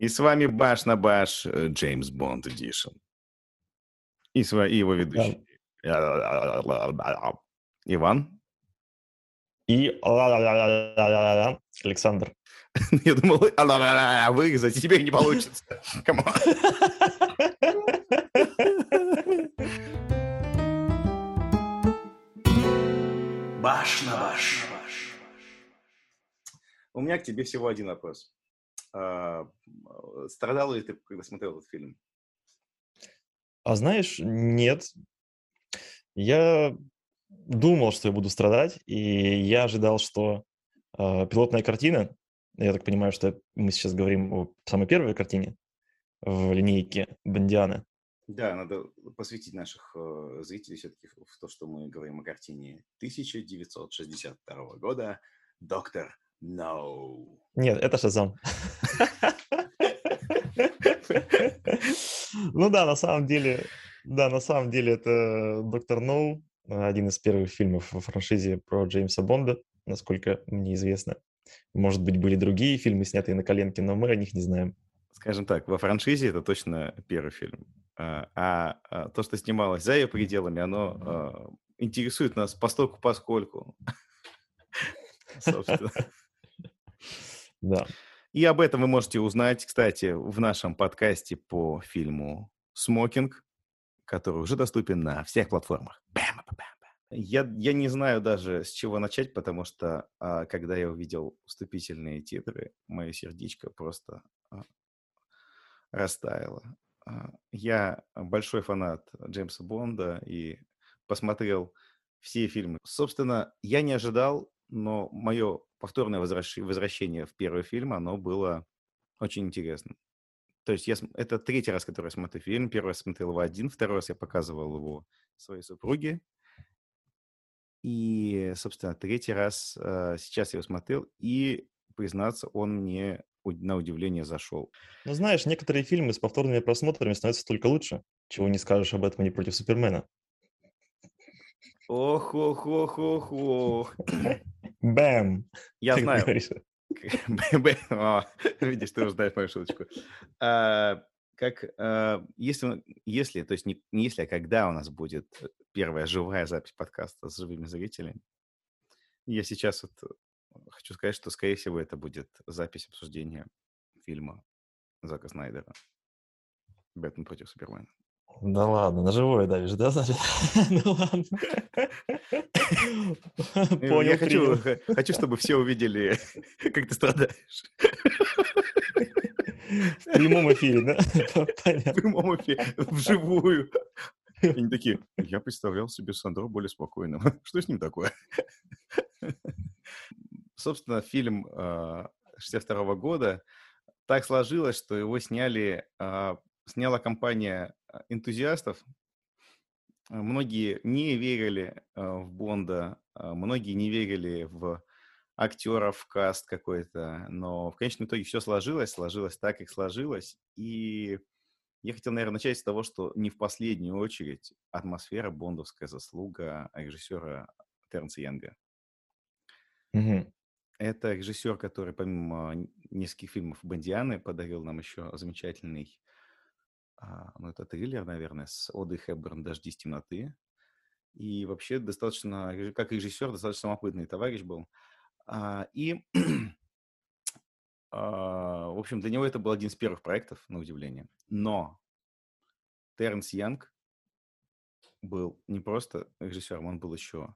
И с вами Баш на Баш э, Джеймс Бонд Эдишн. И, его ведущий. Иван. И Александр. Я думал, вырезать, и теперь не получится. У меня к тебе всего один вопрос. А, страдал ли ты, когда смотрел этот фильм? А знаешь, нет. Я думал, что я буду страдать, и я ожидал, что э, пилотная картина, я так понимаю, что мы сейчас говорим о самой первой картине в линейке Бондиана. Да, надо посвятить наших э, зрителей все-таки в то, что мы говорим о картине 1962 года «Доктор No. Нет, это Шазам. Ну да, на самом деле, да, на самом деле это Доктор Ноу, один из первых фильмов во франшизе про Джеймса Бонда, насколько мне известно. Может быть, были другие фильмы, снятые на коленке, но мы о них не знаем. Скажем так, во франшизе это точно первый фильм. А, а, а то, что снималось за ее пределами, оно а, интересует нас постольку поскольку. Собственно. Да. И об этом вы можете узнать, кстати, в нашем подкасте по фильму «Смокинг», который уже доступен на всех платформах. Я, я не знаю даже, с чего начать, потому что, а, когда я увидел вступительные титры, мое сердечко просто а, растаяло. А, я большой фанат Джеймса Бонда и посмотрел все фильмы. Собственно, я не ожидал, но мое повторное возвращение в первый фильм, оно было очень интересным. То есть я, это третий раз, который я смотрю фильм. Первый раз смотрел его один, второй раз я показывал его своей супруге. И, собственно, третий раз э, сейчас я его смотрел, и, признаться, он мне на удивление зашел. Ну, знаешь, некоторые фильмы с повторными просмотрами становятся только лучше. Чего не скажешь об этом не против Супермена. Ох, ох, ох, ох, ох. Бэм. Я знаю. Видишь, ты уже знаешь мою шуточку. А, как, а, если, если, то есть не, не если, а когда у нас будет первая живая запись подкаста с живыми зрителями, я сейчас вот хочу сказать, что, скорее всего, это будет запись обсуждения фильма Зака Снайдера «Бэтмен против Супермена». Да ладно, на живое давишь, да, Саша? Ну ладно. Понял, Я хочу, хочу, чтобы все увидели, как ты страдаешь. В прямом эфире, да? В прямом эфире, вживую. И они такие, я представлял себе Сандро более спокойным. Что с ним такое? Собственно, фильм 62 года так сложилось, что его сняли, а, сняла компания а, энтузиастов. А, многие не верили а, в Бонда, многие не верили в актеров, в каст какой-то, но в конечном итоге все сложилось, сложилось так, как сложилось, и я хотел, наверное, начать с того, что не в последнюю очередь атмосфера бондовская заслуга режиссера Тернса Янга. Угу. Это режиссер, который помимо нескольких фильмов Бондианы подарил нам еще замечательный а, ну, это триллер, наверное, с Одой Хепберн «Дожди с темноты». И вообще достаточно, как режиссер, достаточно самопытный товарищ был. А, и, а, в общем, для него это был один из первых проектов, на удивление. Но Тернс Янг был не просто режиссером, он был еще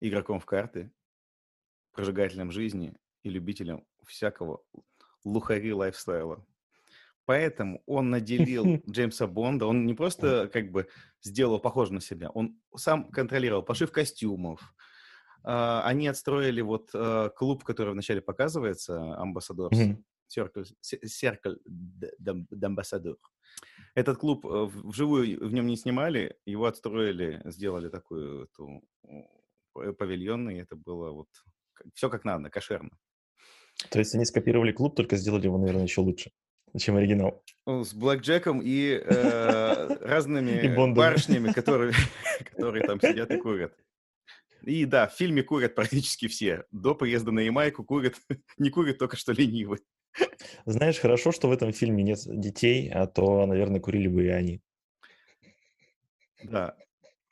игроком в карты, прожигателем жизни и любителем всякого лухари лайфстайла. Поэтому он наделил Джеймса Бонда, он не просто как бы сделал похоже на себя, он сам контролировал пошив костюмов. А, они отстроили вот э, клуб, который вначале показывается, Амбассадор, Circle d'Ambassador. Этот клуб э, вживую в нем не снимали, его отстроили, сделали такую эту, павильон, и это было вот все как надо, кошерно. То есть они скопировали клуб, только сделали его, наверное, еще лучше чем оригинал. Ну, с Блэкджеком и э, разными и барышнями, которые, которые там сидят и курят. И да, в фильме курят практически все. До приезда на Ямайку курят, не курят только что ленивы. Знаешь, хорошо, что в этом фильме нет детей, а то, наверное, курили бы и они. Да,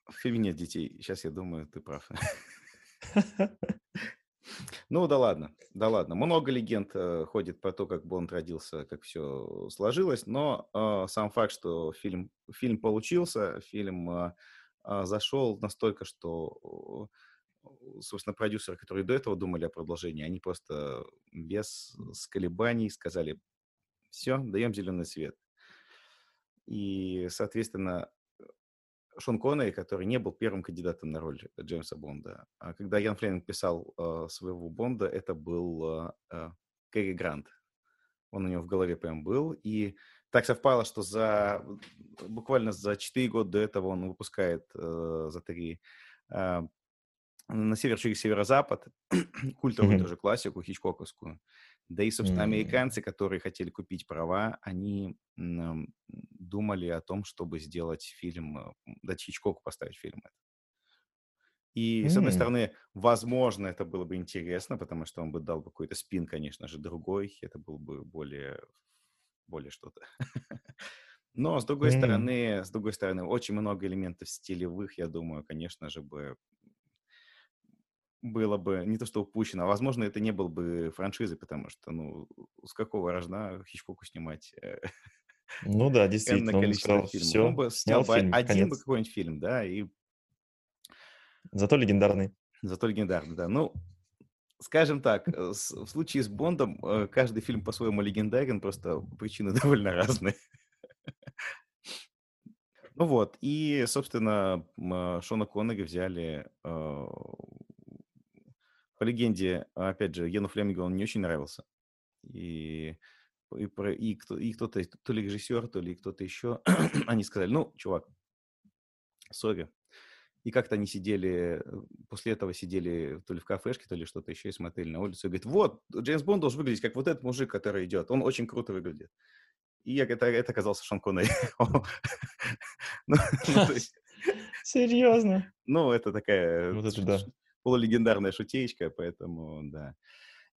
в фильме нет детей. Сейчас я думаю, ты прав. Ну да ладно, да ладно. Много легенд э, ходит про то, как Бонд родился, как все сложилось, но э, сам факт, что фильм, фильм получился, фильм э, э, зашел настолько, что, э, собственно, продюсеры, которые до этого думали о продолжении, они просто без колебаний сказали, все, даем зеленый свет. И, соответственно, Шон Коннери, который не был первым кандидатом на роль Джеймса Бонда. А когда Ян Флеминг писал э, своего Бонда, это был э, Кэрри Грант. Он у него в голове прям был. И так совпало, что за буквально за 4 года до этого он выпускает э, за 3 э, на север через северо-запад, культовую mm-hmm. тоже классику хичкоковскую. Да и, собственно, mm-hmm. американцы, которые хотели купить права, они думали о том, чтобы сделать фильм, э, дать Хичкоку поставить фильм. И, mm-hmm. с одной стороны, возможно, это было бы интересно, потому что он бы дал бы какой-то спин, конечно же, другой, это был бы более, более что-то. Но, с другой mm-hmm. стороны, с другой стороны, очень много элементов стилевых, я думаю, конечно же, бы было бы не то что упущено, а возможно, это не был бы франшизой, потому что, ну, с какого рожна Хичкоку снимать э, Ну да, действительно, он сказал, все, он бы снял, снял фильм, один конец. бы какой-нибудь фильм, да, и... Зато легендарный. Зато легендарный, да. Ну, скажем так, э, в случае с Бондом э, каждый фильм по-своему легендарен, просто причины довольно разные. Ну вот, и, собственно, Шона Коннери взяли по легенде, опять же, Йену Флемингу он не очень нравился. И, и, и, кто, и кто-то, то ли режиссер, то ли кто-то еще, они сказали, ну, чувак, сори. И как-то они сидели, после этого сидели то ли в кафешке, то ли что-то еще, и смотрели на улицу, и говорит, вот, Джеймс Бонд должен выглядеть, как вот этот мужик, который идет, он очень круто выглядит. И это, это оказался Шон Коннери. Ну, ну, Серьезно? Ну, это такая... Вот это да полулегендарная шутеечка, поэтому, да.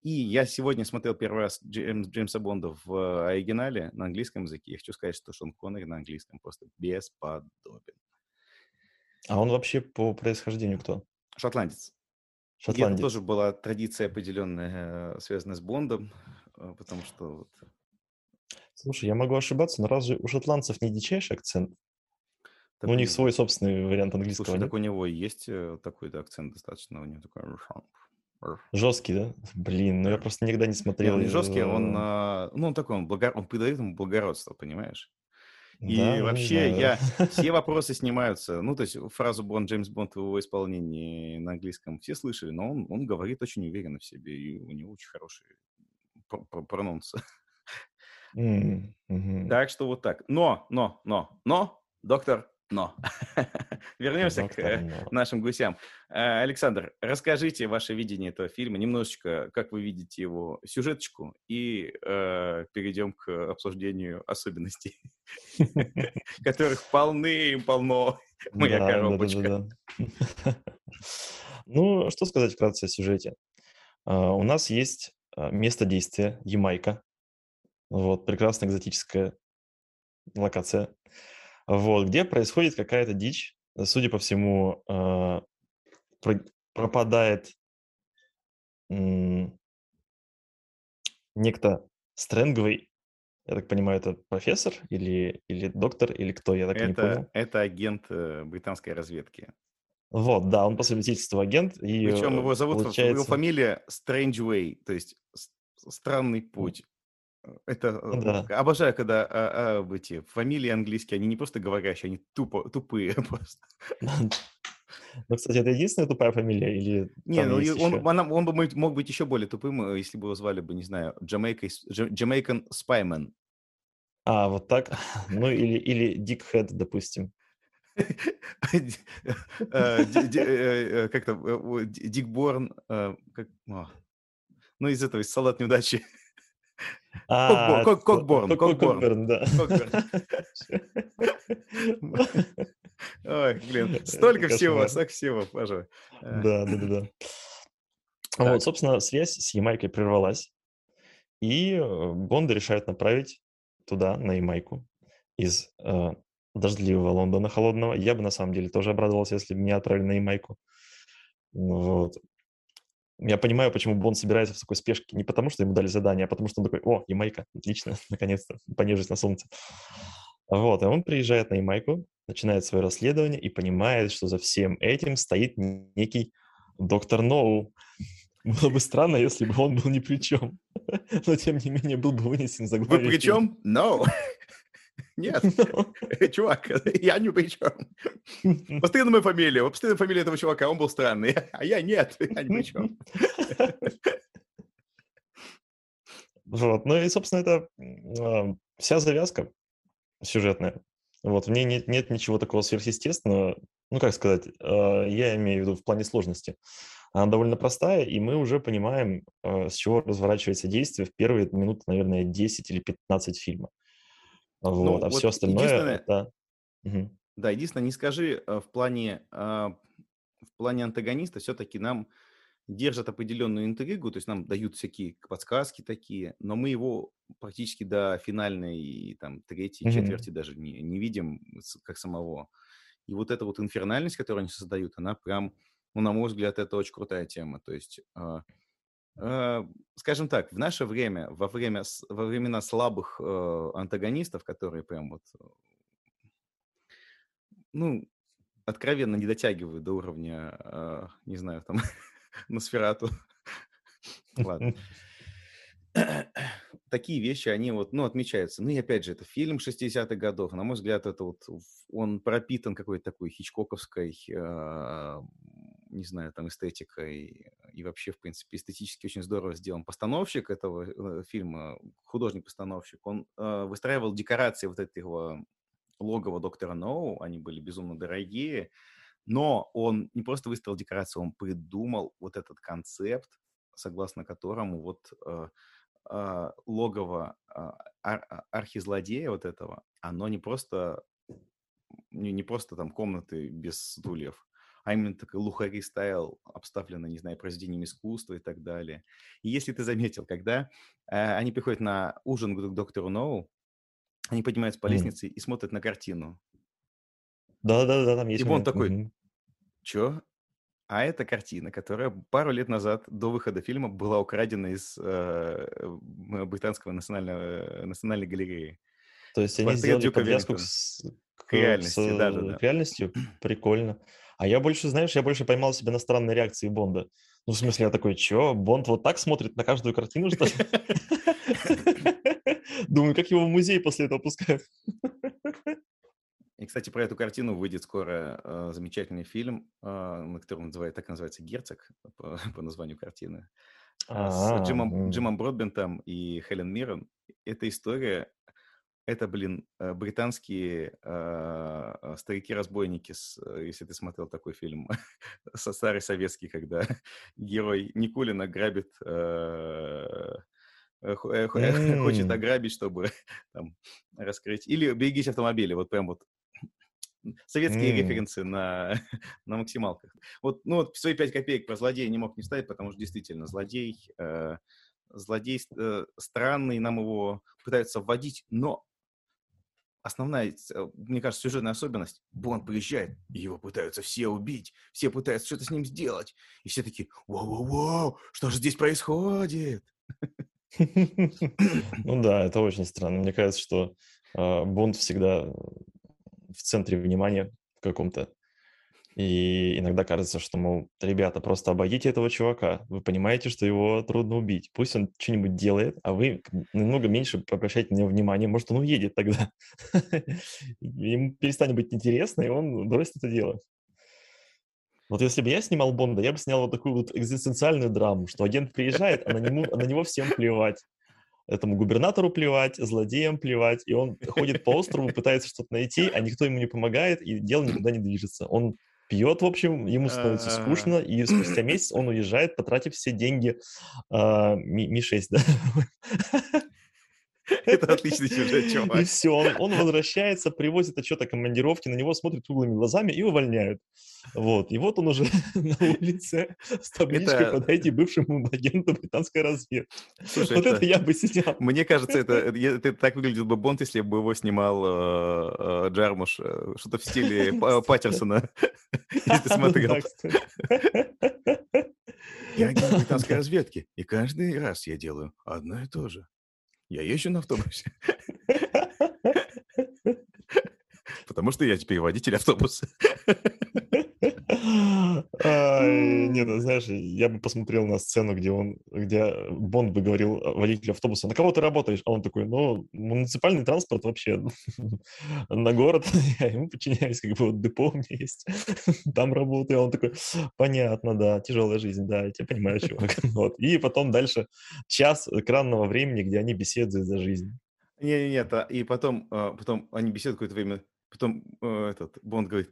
И я сегодня смотрел первый раз Джеймс, Джеймса Бонда в э, оригинале на английском языке. Я хочу сказать, что Шон Коннери на английском просто бесподобен. А он вообще по происхождению кто? Шотландец. Шотландец. И это тоже была традиция определенная, э, связанная с Бондом, э, потому что... Вот... Слушай, я могу ошибаться, но разве у шотландцев не дичайший акцент? Так у них свой собственный вариант английского. Слушай, так у него есть э, такой да, акцент достаточно, у него такой... Жесткий, да? Блин, ну я просто никогда не смотрел. он не жесткий, он, а, ну он такой, он, благо... он придает ему благородство, понимаешь? И да, ну, вообще я все вопросы снимаются. Ну, то есть фразу Бонд Джеймс Бонд в его исполнении на английском все слышали, но он, он говорит очень уверенно в себе, и у него очень хороший прононс. Mm-hmm. Так что вот так. Но, но, но, но, доктор но. Вернемся к но. нашим гусям. Э, Александр, расскажите ваше видение этого фильма, немножечко, как вы видите его сюжеточку, и э, перейдем к обсуждению особенностей, которых полны-полно моя коробочка. Ну, что сказать вкратце о сюжете? А, у нас есть а, место действия Ямайка. Вот, прекрасная экзотическая локация вот, где происходит какая-то дичь. Судя по всему, э, пропадает некто Стрэнговый, я так понимаю, это профессор или, или доктор, или кто, я так это, не понял. Это агент э, британской разведки. Вот, да, он по совместительству агент. И, Причем его зовут, получается... его фамилия Strange Way, то есть странный путь. Это э, Да. обожаю, когда а, а, эти фамилии английские, они не просто говорящие, они тупо, тупые просто. Ну, кстати, это единственная тупая фамилия или Не, ну он, он, он бы мог быть еще более тупым, э, если бы его звали бы, не знаю, Jamaica, Jamaican Spyman. А, вот так? Ну, или, или Dick Head, допустим. Как-то Дик Борн, ну, из этого, из «Салат неудачи». А, Кокборн, Кокборн, да. Ой, блин, столько всего, столько всего, боже. Да, да, да. Вот, собственно, связь с Ямайкой прервалась, и э, Бонда решают направить туда, на Ямайку, из э, дождливого Лондона холодного. Я бы на самом деле тоже обрадовался, если бы меня отправили на Ямайку. Вот. Я понимаю, почему Бонд собирается в такой спешке. Не потому, что ему дали задание, а потому что он такой, о, Ямайка, отлично, наконец-то, понежусь на солнце. Вот, и он приезжает на Ямайку, начинает свое расследование и понимает, что за всем этим стоит некий доктор Ноу. Было бы странно, если бы он был ни при чем. Но, тем не менее, был бы вынесен за Вы при чем? No. Нет, чувак, я не при чем. Постоянно моя фамилия, постоянно фамилия этого чувака, он был странный, а я нет, я ни при чем. Вот, ну и, собственно, это а, вся завязка сюжетная. Вот, в ней нет, нет ничего такого сверхъестественного, ну, как сказать, а, я имею в виду в плане сложности. Она довольно простая, и мы уже понимаем, а, с чего разворачивается действие в первые минуты, наверное, 10 или 15 фильма. Вот, ну, а вот все остальное... Да. Угу. да, единственное, не скажи э, в плане, а, в плане антагониста все-таки нам держат определенную интригу, то есть нам дают всякие подсказки такие, но мы его практически до финальной там третьей mm-hmm. четверти даже не, не видим как самого. И вот эта вот инфернальность, которую они создают, она прям, ну, на мой взгляд, это очень крутая тема. То есть Э, скажем так, в наше время, во, время, во времена слабых э, антагонистов, которые прям вот, э, ну, откровенно не дотягивают до уровня, э, не знаю, там, Носферату. Ладно. Такие вещи, они вот, ну, отмечаются. Ну, и опять же, это фильм 60-х годов. На мой взгляд, это вот, он пропитан какой-то такой хичкоковской э, не знаю, там эстетикой и вообще, в принципе, эстетически очень здорово сделан. Постановщик этого э, фильма, художник-постановщик, он э, выстраивал декорации вот этого логова доктора Ноу, они были безумно дорогие, но он не просто выставил декорации, он придумал вот этот концепт, согласно которому вот э, э, логово э, ар- архизлодея вот этого, оно не просто не, не просто там комнаты без стульев, а именно такой лухари стайл, обставлено, не знаю, произведением искусства и так далее. И если ты заметил, когда э, они приходят на ужин к доктору Ноу, они поднимаются по mm. лестнице и смотрят на картину. Да-да-да, там есть. И он такой, mm-hmm. чё? А это картина, которая пару лет назад, до выхода фильма, была украдена из э, британского национального, национальной галереи. То есть они сделали подвязку с, к, к реальности, с, да, да, да. К реальностью? Прикольно. А я больше, знаешь, я больше поймал себя на странной реакции Бонда. Ну, в смысле, я такой, чё, Бонд вот так смотрит на каждую картину, что ли? Думаю, как его в музей после этого пускают. И, кстати, про эту картину выйдет скоро э, замечательный фильм, э, который называет, так называется «Герцог» по, по названию картины. А, с Джимом, Джимом Бродбентом и Хелен Миррен. Это история это, блин, э, британские э, старики-разбойники, если ты смотрел такой фильм, со старый советский, когда герой Никулина грабит, э, э, mm. хочет ограбить, чтобы там раскрыть. Или «Берегись автомобиля», вот прям вот советские mm. референсы на, на максималках. Вот, ну вот свои пять копеек про злодея не мог не ставить, потому что действительно злодей, э, злодей э, странный, нам его пытаются вводить, но основная, э, мне кажется, сюжетная особенность. Бонд приезжает, и его пытаются все убить, все пытаются что-то с ним сделать. И все такие, вау-вау-вау, что же здесь происходит? Ну да, это очень странно. Мне кажется, что а, Бонд всегда в центре внимания в каком-то и иногда кажется, что, мол, ребята, просто обойдите этого чувака. Вы понимаете, что его трудно убить. Пусть он что-нибудь делает, а вы немного меньше обращайте на него внимание. Может, он уедет тогда. Ему перестанет быть интересно, и он бросит это дело. Вот если бы я снимал Бонда, я бы снял вот такую вот экзистенциальную драму, что агент приезжает, а на него, а на него всем плевать. Этому губернатору плевать, злодеям плевать, и он ходит по острову, пытается что-то найти, а никто ему не помогает, и дело никуда не движется. Он пьет, в общем, ему становится скучно, и спустя месяц он уезжает, потратив все деньги а, Ми-6, да? Это отличный сюжет, чувак. И все, он, он возвращается, привозит отчет о командировке, на него смотрят круглыми глазами и увольняют. Вот. И вот он уже на улице с табличкой Это- «Подайте бывшему агенту британской разведки». Слушай, Вот это- это я бы сидел. Мне кажется, это, это, так выглядел бы Бонд, если бы его снимал э, э, Джармуш. э, Что-то в стиле Па- Паттерсона. Если ты смотрел. Я агент британской разведки, и каждый раз я делаю одно и то же. Я езжу на автобусе, потому что я теперь водитель автобуса. Нет, ну, знаешь, я бы посмотрел на сцену, где он, где Бонд бы говорил э, водителю автобуса, на кого ты работаешь? А он такой, ну, муниципальный транспорт вообще, на город, я ему подчиняюсь, как бы вот депо у меня есть, там работаю. А он такой, понятно, да, тяжелая жизнь, да, я тебя понимаю, чувак. Вот. И потом дальше час экранного времени, где они беседуют за жизнь. Не, нет, а- и потом, а, потом они беседуют какое-то время, потом э, этот Бонд говорит,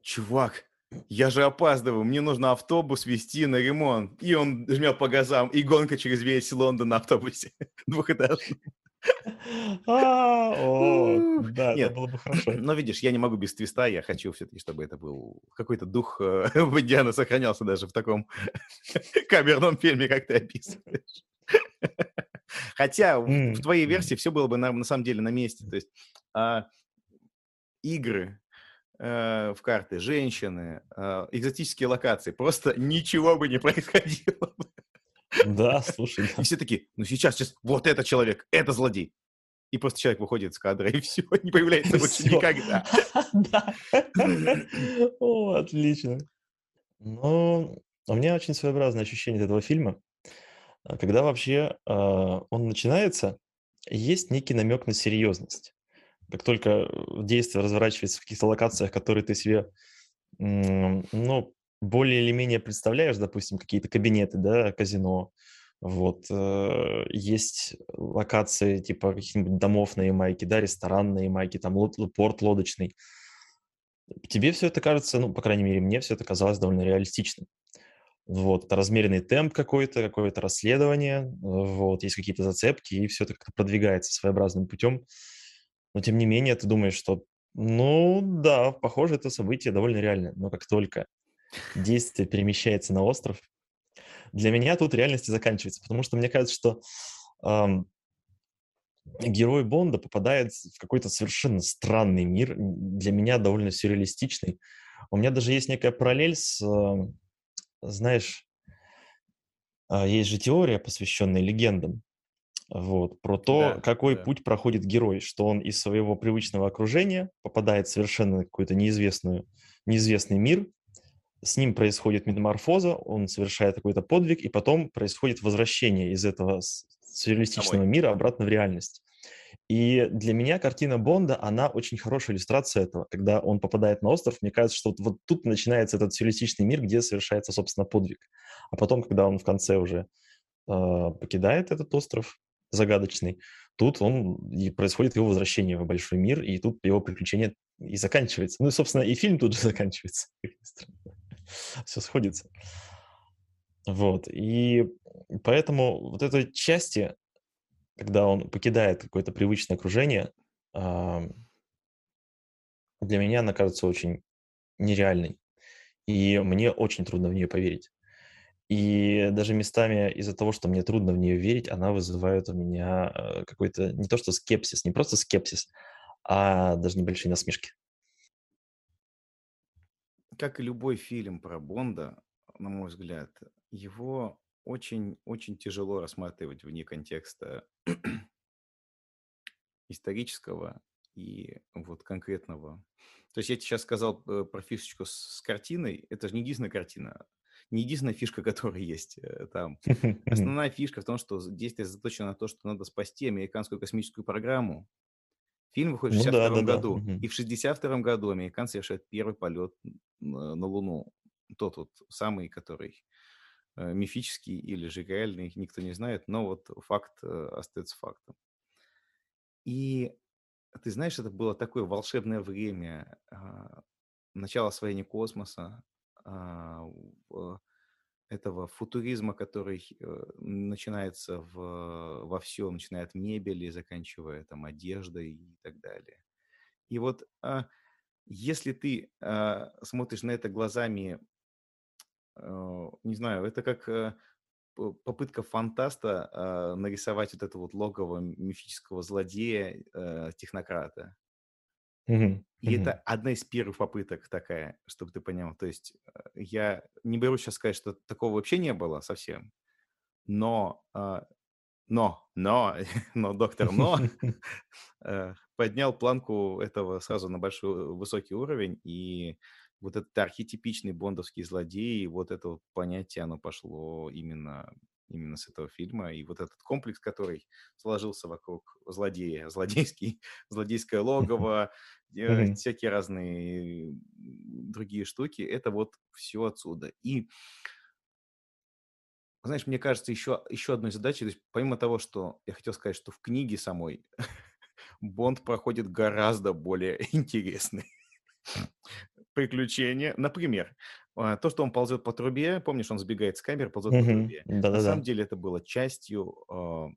чувак, я же опаздываю, мне нужно автобус везти на ремонт. И он жмет по газам, и гонка через весь Лондон на автобусе двухэтажном. А, нет. было бы хорошо. Но видишь, я не могу без твиста, я хочу все-таки, чтобы это был какой-то дух э, Бондиана сохранялся даже в таком камерном фильме, как ты описываешь. Хотя в- твоей версии все было бы на, самом деле на месте. То есть а, игры э, в карты, женщины, а, экзотические локации, просто ничего бы не происходило. Да, слушай, да. И все такие, ну сейчас, сейчас, вот это человек, это злодей. И просто человек выходит из кадра, и все, не появляется больше никогда. Да. О, отлично. Ну, у меня очень своеобразное ощущение от этого фильма, когда вообще а, он начинается, есть некий намек на серьезность. Как только действие разворачивается в каких-то локациях, которые ты себе, ну, более или менее представляешь, допустим, какие-то кабинеты, да, казино, вот, э, есть локации типа каких-нибудь домов на Ямайке, да, ресторан на Ямайке, там порт лодочный. Тебе все это кажется, ну, по крайней мере, мне все это казалось довольно реалистичным. Вот, это размеренный темп какой-то, какое-то расследование, вот, есть какие-то зацепки, и все это как-то продвигается своеобразным путем. Но, тем не менее, ты думаешь, что, ну, да, похоже, это событие довольно реальное. Но как только действие перемещается на остров, для меня тут реальность и заканчивается, потому что мне кажется, что ам, герой Бонда попадает в какой-то совершенно странный мир, для меня довольно сюрреалистичный. У меня даже есть некая параллель с, э, знаешь, а, есть же теория, посвященная легендам, вот, про то, Да, какой да. путь проходит герой, что он из своего привычного окружения попадает в совершенно какой-то неизвестную, неизвестный мир, с ним происходит метаморфоза, он совершает какой-то подвиг, и потом происходит возвращение из этого сюрреалистичного Домой. мира обратно в реальность. И для меня картина Бонда, она очень хорошая иллюстрация этого. Когда он попадает на остров, мне кажется, что вот, вот тут начинается этот сюрреалистичный мир, где совершается, собственно, подвиг. А потом, когда он в конце уже э, покидает этот остров загадочный, тут он и происходит его возвращение в большой мир, и тут его приключение и заканчивается. Ну и, собственно, и фильм тут же заканчивается. Все сходится. Вот. И поэтому вот этой части, когда он покидает какое-то привычное окружение, ам, для меня она кажется очень нереальной. И мне очень трудно в нее поверить. И даже местами из-за того, что мне трудно в нее верить, она вызывает у меня э, какой-то не то что скепсис, не просто скепсис, а даже небольшие насмешки. Как и любой фильм про Бонда, на мой взгляд, его очень-очень тяжело рассматривать вне контекста исторического и вот конкретного. То есть я тебе сейчас сказал э, про фишечку с, картиной. Это же не единственная картина, не единственная фишка, которая есть э, там. Основная фишка в том, что действие заточено на то, что надо спасти американскую космическую программу. Фильм выходит в Ну да, 62 да, да. году. И в 62 году американцы совершают первый полет на, на Луну. Тот вот самый, который э, мифический или же реальный, никто не знает, но вот факт э, остается фактом. И ты знаешь, это было такое волшебное время, а, начало освоения космоса. А, этого футуризма, который э, начинается в, во всем, начиная от мебели, заканчивая там одеждой и так далее. И вот а, если ты а, смотришь на это глазами, а, не знаю, это как а, попытка фантаста нарисовать вот это вот логово мифического злодея, технократа. И это одна из первых попыток такая, чтобы ты понял. То есть э, я не берусь сейчас сказать, что такого вообще не было совсем, но, а, но, но, но доктор Но э, поднял планку этого сразу на большой высокий уровень, и вот этот архетипичный бондовский злодей, вот это вот понятие, оно пошло именно именно с этого фильма. И вот этот комплекс, который сложился вокруг злодея, злодейский, злодейское логово, э, всякие разные другие штуки, это вот все отсюда. И, знаешь, мне кажется, еще, еще одной задачей, то есть помимо того, что я хотел сказать, что в книге самой Бонд проходит гораздо более интересные приключения. Например, а, то, что он ползет по трубе, помнишь, он сбегает с камеры, ползет по трубе. На самом деле это было частью а,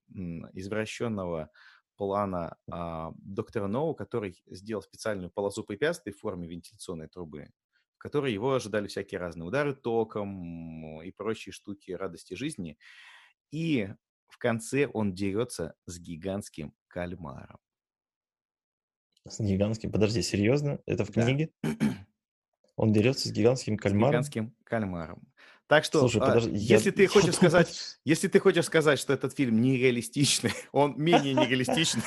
извращенного плана а, доктора Ноу, который сделал специальную полосу препятствий в форме вентиляционной трубы, в которой его ожидали всякие разные удары током и прочие штуки радости жизни. И в конце он дерется с гигантским кальмаром. С гигантским. Подожди, серьезно? Это в Да. книге? Он дерется с гигантским С кальмаром? гигантским кальмаром. Так что, Слушай, а, подожди, я- если ты хочешь сказать, если ты хочешь сказать, что этот фильм нереалистичный, он менее нереалистичный,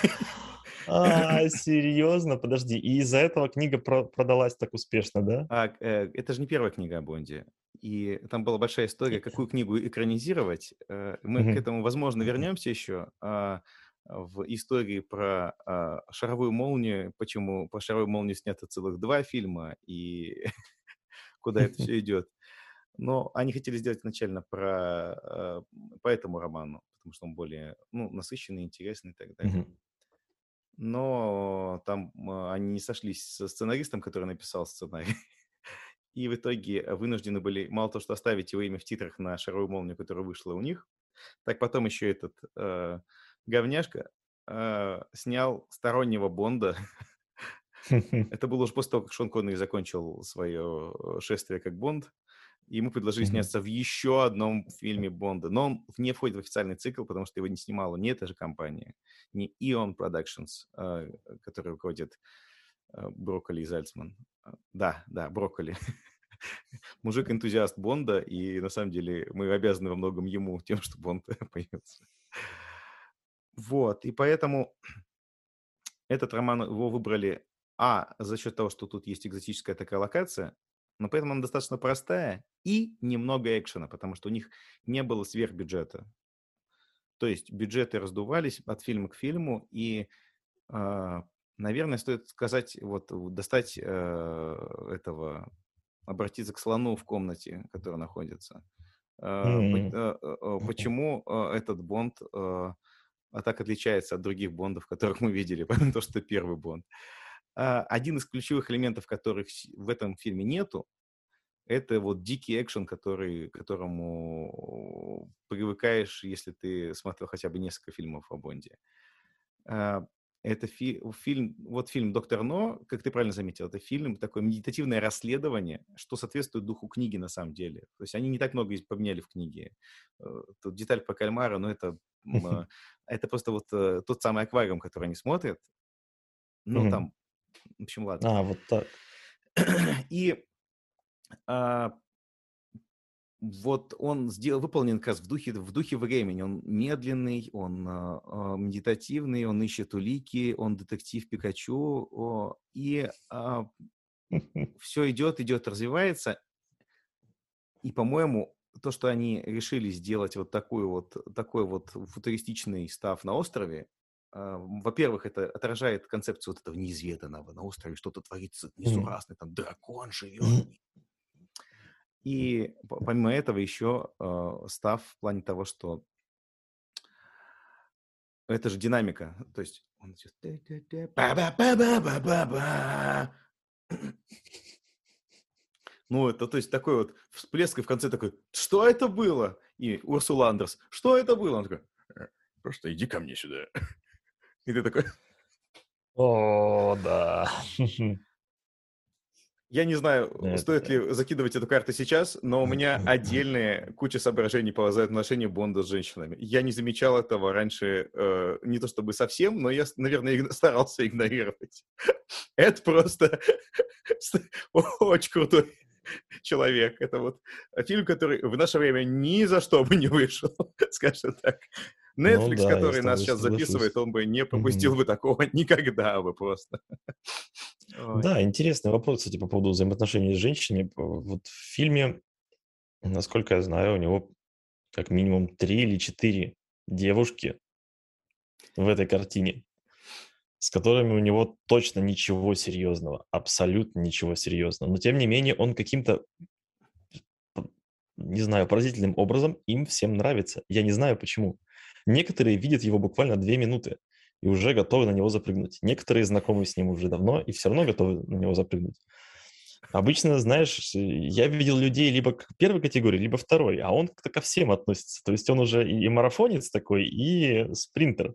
А, серьезно? Подожди, и из-за этого книга про- продалась так успешно, да? а, э, это же не первая книга о Бонде. И там была большая история, какую книгу экранизировать. Э, Мы к этому, возможно, вернемся еще а, в истории про а, шаровую молнию, почему про шаровую молнию снято целых два фильма, и куда это все идет. Но они хотели сделать изначально про, э, по этому роману, потому что он более ну, насыщенный, интересный и так далее. Но там а, они не сошлись со сценаристом, который написал сценарий. И в итоге вынуждены были мало того, что оставить его имя в титрах на шаровую молнию, которая вышла у них, так потом еще этот э, говняшка э, снял стороннего Бонда. Это было уже после того, как Шон Коннери закончил свое э, шествие как Бонд. Ему предложили сняться в еще одном фильме Бонда. Но он не входит в официальный цикл, потому что его не снимала ни эта же компания, ни Eon Productions, э, который руководит э, Брокколи и Зальцман. А, Да, да, Брокколи. Мужик-энтузиаст Бонда, и на самом деле мы обязаны во многом ему тем, что Бонд появился. Вот, и поэтому этот роман его выбрали, а, за счет того, что тут есть экзотическая такая локация, но при этом она достаточно простая и немного экшена, потому что у них не было сверхбюджета. То есть бюджеты раздувались от фильма к фильму, и, а, наверное, стоит сказать, вот достать э, этого, обратиться к слону в комнате, который находится. Э, э, э, Почему э, этот Бонд э, а так отличается от других Бондов, которых мы видели, потому что первый Бонд. А, Один из ключевых элементов, которых в этом фильме нету, это вот дикий экшен, который, к которому привыкаешь, если ты смотрел хотя бы несколько фильмов о Бонде. Это фи- фильм, вот фильм «Доктор Но», как ты правильно заметил, это фильм, такое медитативное расследование, что соответствует духу книги на самом деле. То есть они не так много поменяли в книге. Э, Тут деталь по кальмару, но это, э, это просто вот э, тот самый аквариум, который они смотрят. Ну, там, в общем, ладно. А, вот так. И а, вот он сделал, выполнен как раз в духе, в духе времени. Он медленный, он а, а, медитативный, он ищет улики, он детектив Пикачу. о, и все идет, идет, развивается. И, по-моему, то, что они решили сделать вот такой вот, такой вот футуристичный став на острове, а, во-первых, это отражает концепцию вот этого неизведанного. На острове что-то творится несуразное, там дракон живет. И по- помимо этого еще э, став в плане того, что это же динамика. То есть он. Ну, это, то есть, такой вот всплеск, и в конце такой, что это было? И Урсула Андерс, что это было? Он такой, «Э, просто иди ко мне сюда. И ты такой... О, да. Я не знаю, это... стоит ли закидывать эту карту сейчас, но у меня отдельная куча соображений по отношению Бонда с женщинами. Я не замечал этого раньше, э, не то чтобы совсем, но я, наверное, старался игнорировать. Это просто очень крутой человек. Это вот фильм, который в наше время ни за что бы не вышел, скажем так. Ну Netflix, ну, да, который нас сейчас записывает, он бы не пропустил mm-hmm. бы такого никогда бы просто. Да, интересный вопрос, кстати, по поводу взаимоотношений с женщиной. Вот в фильме, насколько я знаю, у него как минимум три или четыре девушки в этой картине, с которыми у него точно ничего серьезного, абсолютно ничего серьезного. Но тем не менее он каким-то, не знаю, поразительным образом им всем нравится. Я не знаю почему. Некоторые видят его буквально две минуты и уже готовы на него запрыгнуть. Некоторые знакомы с ним уже давно и все равно готовы на него запрыгнуть. Обычно, знаешь, я видел людей либо к первой категории, либо второй, а он как-то ко всем относится. То есть он уже и марафонец такой, и спринтер.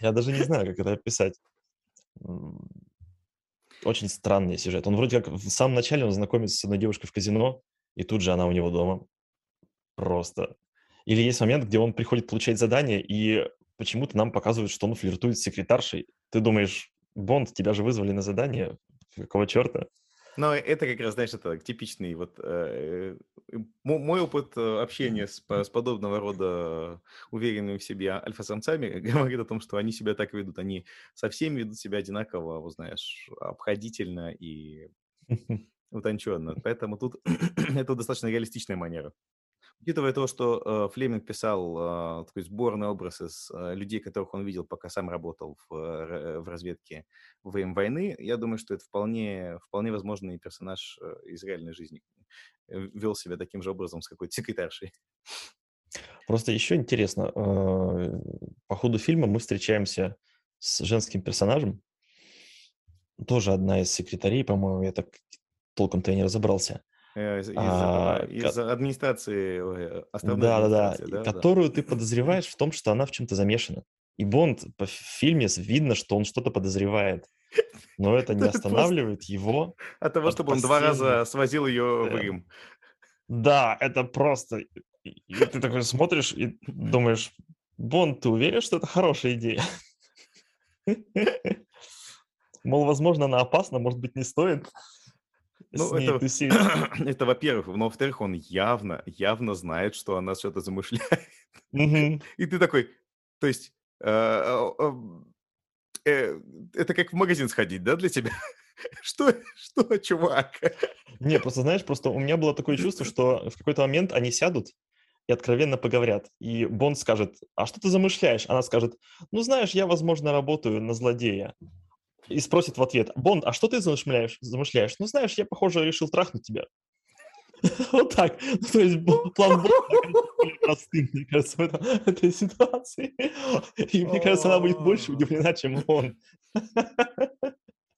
Я даже не знаю, как это описать. Очень странный сюжет. Он вроде как в самом начале он знакомится с одной девушкой в казино, и тут же она у него дома. Просто или есть момент, где он приходит получать задание, и почему-то нам показывают, что он флиртует с секретаршей. Ты думаешь, Бонд, тебя же вызвали на задание, какого черта? Но это как раз, знаешь, это типичный вот э, мой опыт э, общения с, с подобного рода уверенными в себе альфа-самцами говорит о том, что они себя так ведут. Они со всеми ведут себя одинаково, вот знаешь, обходительно и утонченно. Поэтому тут это достаточно реалистичная манера. Учитывая то, что э, Флеминг писал э, такой сборный образ из э, людей, которых он видел, пока сам работал в, э, в разведке во время войны, я думаю, что это вполне, вполне возможный персонаж э, из реальной жизни. Э, вел себя таким же образом с какой-то секретаршей. Просто еще интересно, э, по ходу фильма мы встречаемся с женским персонажем, тоже одна из секретарей, по-моему, я так толком-то и не разобрался. Э, из, а, из администрации островной да, да, да, которую ты подозреваешь в том, что она в чем-то замешана. И Бонд по фильме видно, что он что-то подозревает. Но это не останавливает его. От того, чтобы он два раза свозил ее в Рим. Да, это просто... И ты такой смотришь и думаешь, Бонд, ты уверен, что это хорошая идея? Мол, возможно, она опасна, может быть, не стоит. Ну, это, это во-первых. Но во-вторых, он явно, явно знает, что она что-то замышляет. И ты такой, то есть, э, э, это как в магазин сходить, да, для тебя? Что, что, чувак? Не, просто знаешь, просто у меня было такое чувство, что в какой-то момент они сядут и откровенно поговорят. И Бонд скажет, а что ты замышляешь? Она скажет, ну, знаешь, я, возможно, работаю на злодея и спросит в ответ, Бонд, а что ты замышляешь? замышляешь? Ну, знаешь, я, похоже, решил трахнуть тебя. Вот так. Ну, то есть план Бонда простым, мне кажется, в этой ситуации. И мне кажется, она будет больше удивлена, чем он.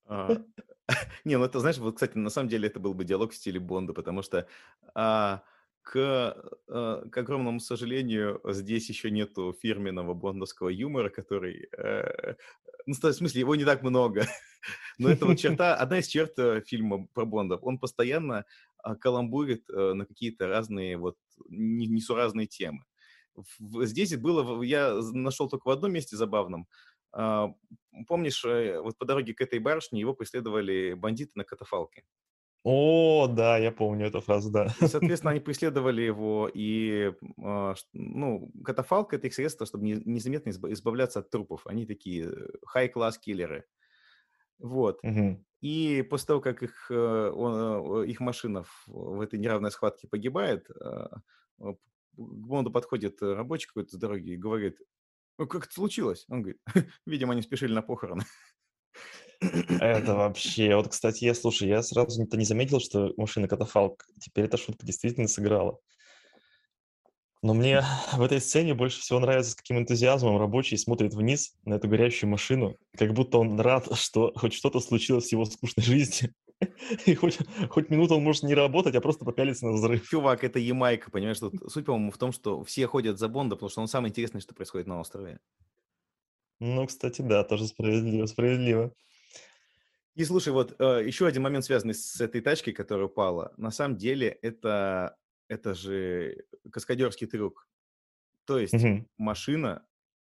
А. Не, ну это, знаешь, вот, кстати, на самом деле это был бы диалог в стиле Бонда, потому что а, к, э, к огромному сожалению, здесь еще нету фирменного бондовского юмора, который... Э, ну, в смысле, его не так много. Но это вот черта, одна из черт э, фильма про Бондов. Он постоянно а, каламбурит на какие-то разные, вот, несуразные темы. Здесь было, я нашел только в одном месте забавном. А, помнишь, вот по дороге к этой барышне его преследовали бандиты на катафалке. О, да, я помню эту фразу, да. И, соответственно, они преследовали его, и, э, ну, катафалк — это их средство, чтобы не, незаметно избавляться от трупов. Они такие high-класс киллеры. Вот. Угу. И после того, как их, э, он, их машина в этой неравной схватке погибает, э, к Бонду подходит рабочий какой-то с дороги и говорит, ну, как это случилось? Он говорит, видимо, они спешили на похороны. Это вообще... Вот, кстати, я, слушай, я сразу не заметил, что машина катафалк. Теперь эта шутка действительно сыграла. Но мне в этой сцене больше всего нравится, с каким энтузиазмом рабочий смотрит вниз на эту горящую машину, как будто он рад, что хоть что-то случилось в его скучной жизни. И хоть, хоть минуту он может не работать, а просто попялиться на взрыв. Чувак, это Ямайка, понимаешь? Тут суть, по-моему, в том, что все ходят за Бонда, потому что он самое интересное, что происходит на острове. Ну, кстати, да, тоже справедливо, справедливо. И слушай, вот э, еще один момент, связанный с этой тачкой, которая упала. На самом деле это, это же каскадерский трюк. То есть Мгм. машина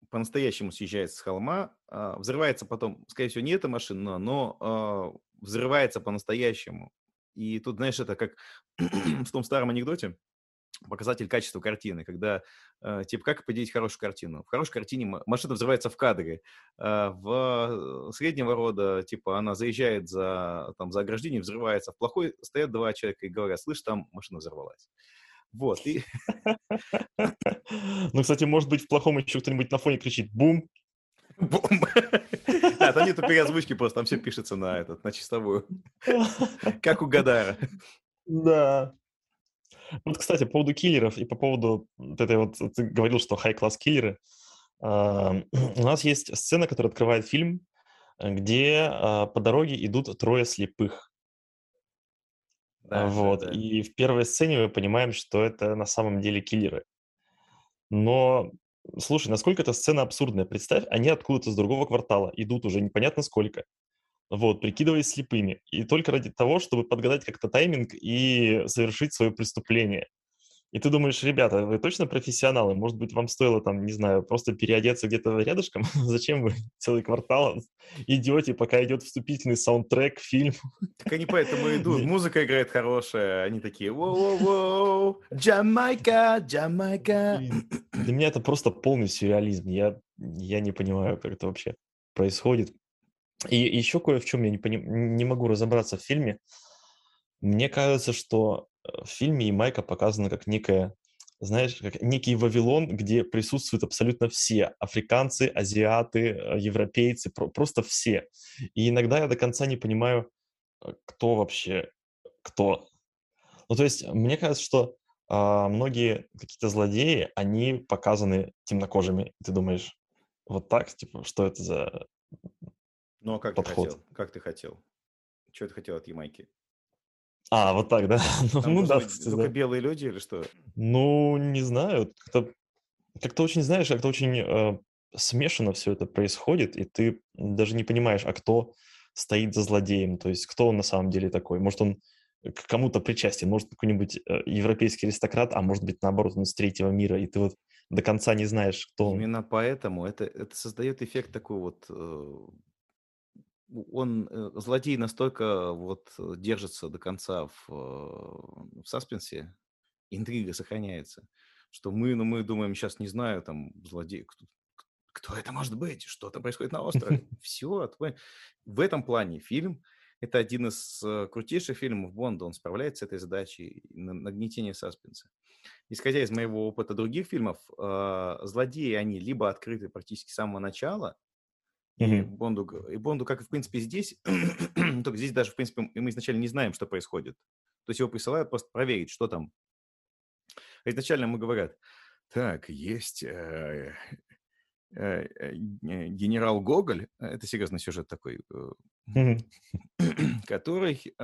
по-настоящему съезжает с холма, а, взрывается потом, скорее всего, не эта машина, но а, взрывается по-настоящему. И тут, знаешь, это как в том старом анекдоте, показатель качества картины, когда, э, типа, как определить хорошую картину? В хорошей картине ма- машина взрывается в кадре, а в э, среднего рода, типа, она заезжает за, там, за ограждение, взрывается, в плохой стоят два человека и говорят, слышь, там машина взорвалась. Вот, и Ну, кстати, может быть, в плохом еще кто-нибудь на фоне кричит «бум», бум. А, там нету переозвучки просто, там все пишется на этот, на чистовую, как у Гадара. Да. Вот, кстати, по поводу киллеров и по поводу вот этой вот, ты говорил, что хай-класс киллеры. А, У нас есть сцена, которая открывает фильм, где а, по дороге идут трое слепых. Да, Вот. да. И в первой сцене мы понимаем, что это на самом деле киллеры. Но, слушай, насколько эта сцена абсурдная. Представь, они откуда-то с другого квартала идут уже непонятно сколько. Вот, прикидываясь слепыми. И только ради того, чтобы подгадать как-то тайминг и совершить свое преступление. И ты думаешь, ребята, вы точно профессионалы? Может быть, вам стоило там, не знаю, просто переодеться где-то рядышком? Зачем вы целый квартал идете, пока идет вступительный саундтрек, фильм? Так они поэтому идут. Музыка играет хорошая. Они такие, воу-воу-воу, Джамайка, Джамайка. Для меня это просто полный сюрреализм. Я, я не понимаю, как это вообще происходит. И еще кое в чем я не, пони- не могу разобраться в фильме. Мне кажется, что э, в фильме Ямайка показана как некая, знаешь, как некий Вавилон, где присутствуют абсолютно все. Африканцы, азиаты, э, европейцы, про- просто все. И иногда я до конца не понимаю, э, кто вообще кто. Ну, то есть, мне кажется, что а, многие какие-то злодеи, они показаны темнокожими. И Ты думаешь, вот так, типа, что это за... Ну, а как ты Подход. хотел? Как ты хотел? Что ты хотел от Ямайки? А, вот так, да? Ну, Там ну да, кстати, только да. белые люди или что? Ну, не знаю, как-то, как-то очень, знаешь, как-то очень э, смешанно все это происходит, и ты даже не понимаешь, а кто стоит за злодеем, то есть кто он на самом деле такой. Может, он к кому-то причастен, может, какой-нибудь э, европейский аристократ, а может быть, наоборот, он из третьего мира, и ты вот до конца не знаешь, кто он. Именно поэтому это, это создает эффект такой вот... э, Он, э, злодей настолько вот э, держится до конца в, э, в саспенсе, интрига сохраняется, что мы, ну, мы думаем, сейчас не знаю, там, злодей, кто, кто это может быть, что там происходит на острове. Все, в этом плане фильм это один из крутейших фильмов Бонда, он справляется с этой задачей на- нагнетения саспенса. Исходя из моего опыта других фильмов, злодеи, они либо открыты практически с самого начала, и Мгм. Бонду, и Бонду, как и в принципе здесь, только здесь даже, в принципе, мы изначально не знаем, что происходит. То есть его присылают просто проверить, что там. А изначально ему говорят, так, есть э, э, э, генерал Гоголь, это серьезный сюжет такой, который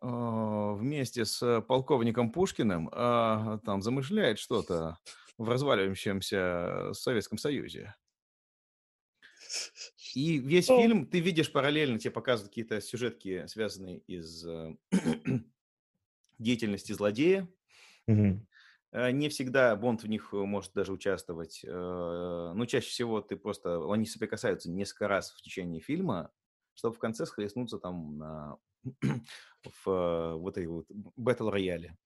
вместе с полковником Пушкиным там замышляет что-то в разваливающемся Советском Союзе. И весь Что? фильм ты видишь параллельно, тебе показывают какие-то сюжетки, связанные из э, деятельности злодея. Э, Не всегда Бонд в них э, может даже участвовать. Но чаще всего ты просто... Они соприкасаются несколько раз в течение фильма, чтобы в конце схлестнуться там на... в вот этой вот Battle рояле.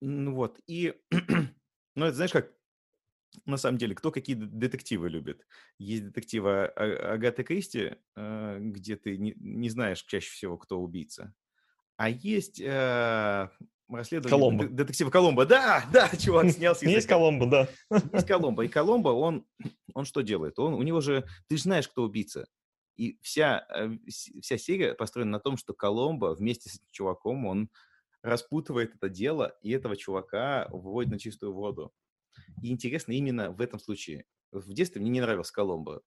Ну вот, и... Ну, это знаешь, как на самом деле, кто какие д- детективы любит? Есть детективы А- А- Агаты Кристи, э, где ты не, не знаешь чаще всего, кто убийца. А есть э, расследование Коломбо. дет- детектива Коломбо. Да, да, чувак снялся. Есть Коломбо, да. Есть Коломбо. И Коломбо, он, он что делает? Он, у него же, ты же знаешь, кто убийца. И вся, э, вс- вся серия построена на том, что Коломбо вместе с этим чуваком, он распутывает это дело, и этого чувака выводит на чистую воду. И интересно именно в этом случае. В детстве мне не нравился Коломбо.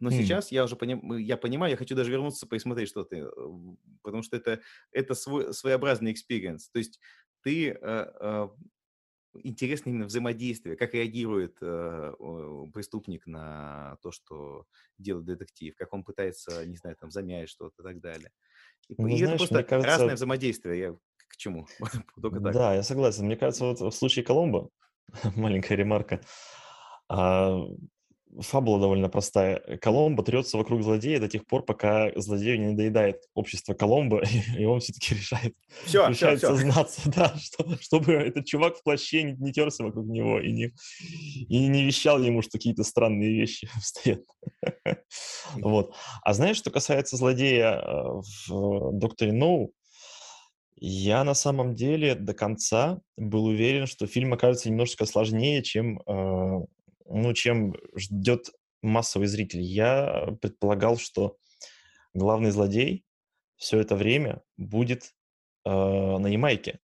Но mm. сейчас я уже поним, я понимаю, я хочу даже вернуться, посмотреть, что ты, потому что это, это свой, своеобразный experience. То есть ты э, э, интересно именно взаимодействие, как реагирует э, преступник на то, что делает детектив, как он пытается, не знаю, там замять что-то и так далее. И, ну, и знаешь, это просто кажется... разное взаимодействие. Я к чему? Только так. Да, я согласен. Мне кажется, вот в случае Коломбо, маленькая ремарка, а, фабула довольно простая. Коломбо трется вокруг злодея до тех пор, пока злодею не надоедает общество Коломбо, и он все-таки решает, все, решает все, сознаться, все. да, что, чтобы этот чувак в плаще не, не терся вокруг него и не, и не вещал ему, что какие-то странные вещи стоят. вот. А знаешь, что касается злодея э, в «Докторе Ноу», я на самом деле до конца был уверен, что фильм окажется немножечко сложнее, чем э, ну, чем ждет массовый зритель. Я предполагал, что главный злодей все это время будет э, на Ямайке,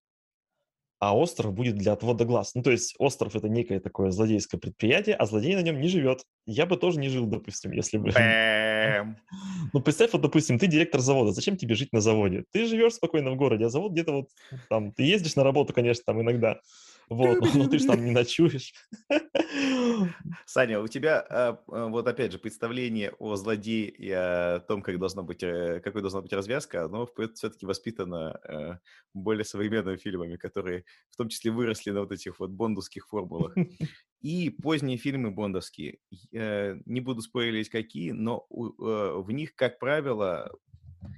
а остров будет для отвода глаз. Ну, то есть остров — это некое такое злодейское предприятие, а злодей на нем не живет. Я бы тоже не жил, допустим, если бы... Ну, представь, вот, допустим, ты директор завода. Зачем тебе жить на заводе? Ты живешь спокойно в городе, а завод где-то вот там... Ты ездишь на работу, конечно, там иногда, вот, но ты же там не ночуешь. Саня, у тебя а, а, вот опять же представление о злодее и о том, как должна быть, э, какой должна быть развязка, оно все-таки воспитано э, более современными фильмами, которые в том числе выросли на вот этих вот бондовских формулах. И поздние фильмы бондовские, э, не буду спойлерить какие, но в них, как правило,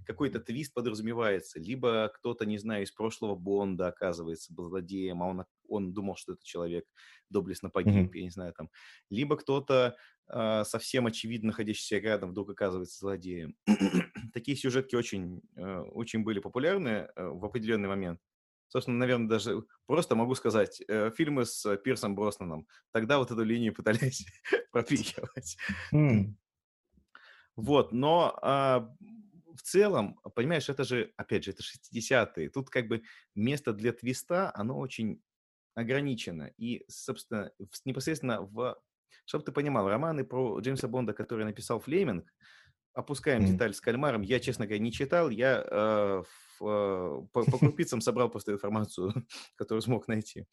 какой-то твист подразумевается. Либо кто-то, не знаю, из прошлого Бонда оказывается был злодеем, а он, он думал, что это человек доблестно погиб, mm-hmm. я не знаю, там. Либо кто-то э, совсем очевидно находящийся рядом вдруг оказывается злодеем. Такие сюжетки очень, э, очень были популярны э, в определенный момент. Собственно, наверное, даже просто могу сказать, э, фильмы с Пирсом Броснаном, тогда вот эту линию пытались пропихивать. Mm. Вот, но а, в целом, понимаешь, это же, опять же, это 60-е. Тут как бы место для твиста, оно очень ограничено. И, собственно, непосредственно в... Чтобы ты понимал, романы про Джеймса Бонда, который написал Флеминг, опускаем mm. деталь с кальмаром, я, честно говоря, не читал, я э, в, э, по, по крупицам собрал просто информацию, которую смог найти.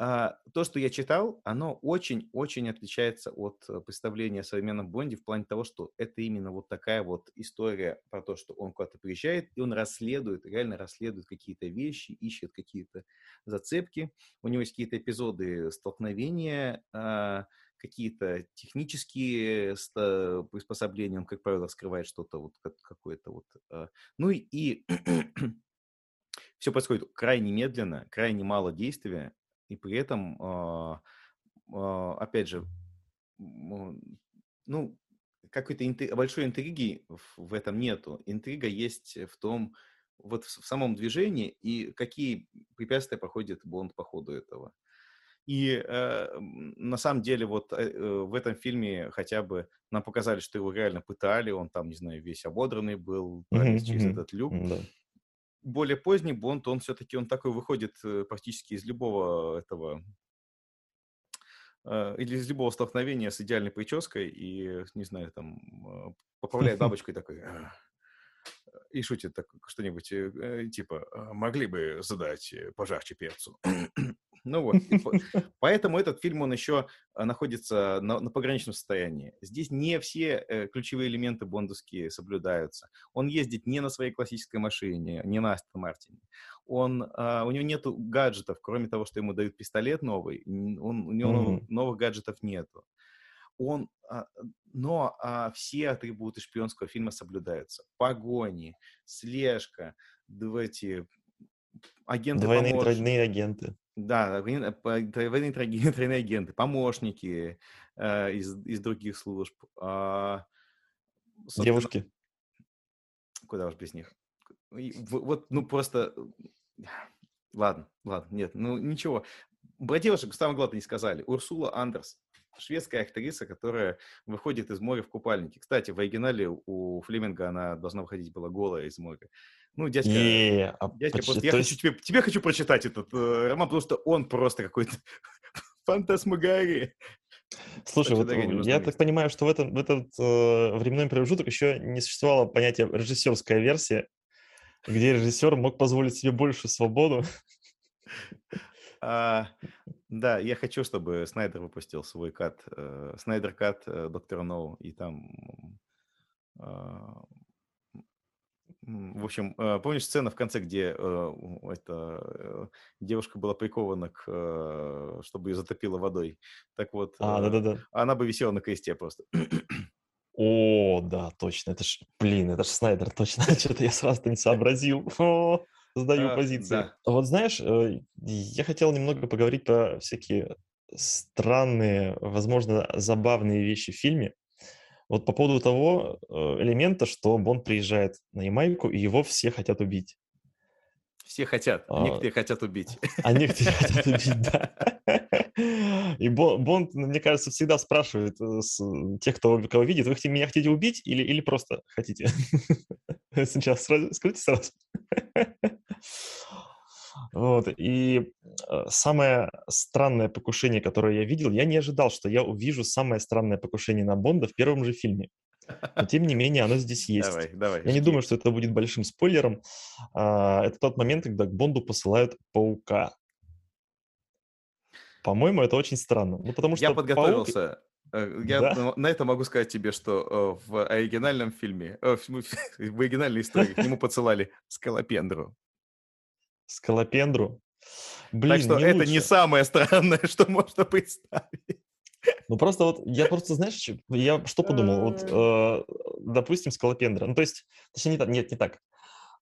А, то, что я читал, оно очень-очень отличается от э, представления о современном Бонде в плане того, что это именно вот такая вот история про то, что он куда-то приезжает, и он расследует, реально расследует какие-то вещи, ищет какие-то зацепки. У него есть какие-то эпизоды столкновения, а, какие-то технические приспособления, он, как правило, скрывает что-то вот какое-то вот. А. Ну и все происходит крайне медленно, крайне мало действия, и при этом, а, а, опять же, ну, какой-то интри... большой интриги в этом нету. Интрига есть в том, вот в самом движении и какие препятствия проходит Бонд по ходу этого. И э, на самом деле вот э, э, в этом фильме хотя бы нам показали, что его реально пытали, он там, не знаю, весь ободранный был, mm-hmm, через этот люк. Mm-hmm более поздний Бонд, он все-таки, он такой выходит э, практически из любого этого э, или из любого столкновения с идеальной прической и, не знаю, там, э, поправляет бабочкой такой и шутит так что-нибудь типа «могли бы задать пожарче перцу». Ну вот, поэтому этот фильм, он еще э, находится на, на пограничном состоянии. Здесь не все э, ключевые элементы бондовские соблюдаются. Он ездит не на своей классической машине, не на Астон Мартине. Он, э, у него нет гаджетов, кроме того, что ему дают пистолет новый, он, у него mm-hmm. новых гаджетов нету. Он, а, но а, все атрибуты шпионского фильма соблюдаются. Погони, слежка, эти агенты Двойные тройные агенты. Да, тройные, тройные агенты, помощники э, из, из других служб. Э, Девушки. Куда уж без них. Вот, ну просто... Ладно, ладно, нет, ну ничего. Про девушек самое главное не сказали. Урсула Андерс, шведская актриса, которая выходит из моря в купальнике. Кстати, в оригинале у Флеминга она должна выходить была голая из моря. Ну, дядька, не, а дядька просто, я хочу тебе, тебе хочу прочитать этот э, роман, потому что он просто какой-то фантасмагория. Слушай, вот я так понимаю, что в, этом, в этот э, временной промежуток еще не существовало понятия режиссерская версия, где режиссер мог позволить себе больше свободу. А, да, я хочу, чтобы Снайдер выпустил свой кат, э, Снайдер кат э, Доктора Ноу, и там э, в общем, э, помнишь сцена в конце, где э, эта э, девушка была прикована к, чтобы ее затопило водой? Так вот, А, э, да-да-да. она бы висела на кресте просто. О, да, точно. Это ж, блин, это ж Снайдер, точно. Что-то я сразу не сообразил. О, сдаю А, позиции. да. Вот знаешь, я хотел немного поговорить про всякие странные, возможно, забавные вещи в фильме. Вот по поводу того э, элемента, что Бонд приезжает на Ямайку, и его все хотят убить. Все хотят, А, некоторые хотят убить. А некоторые хотят убить, да. И Бо- Бонд, мне кажется, всегда спрашивает э, с тех, кто кого видит, вы меня хотите убить или, или просто хотите? Сразу, скажите сразу. Вот, и э, самое странное покушение, которое я видел, я не ожидал, что я увижу самое странное покушение на Бонда в первом же фильме. Но тем не менее, оно здесь есть. Давай, давай. Я не жги. думаю, что это будет большим спойлером. А, Это тот момент, когда к Бонду посылают паука. По-моему, это очень странно. Ну, потому что Я паук- подготовился. Э, Я Да? на- это могу сказать тебе, что э, в оригинальном фильме, в оригинальной истории к нему подсылали скалопендру. Скалопендру. Блин, Так что не это лучше. не самое странное, что можно представить. Ну, просто вот, я просто, знаешь, я что подумал? Вот, э, допустим, скалопендра. Ну, то есть, точнее, не так, нет, не так.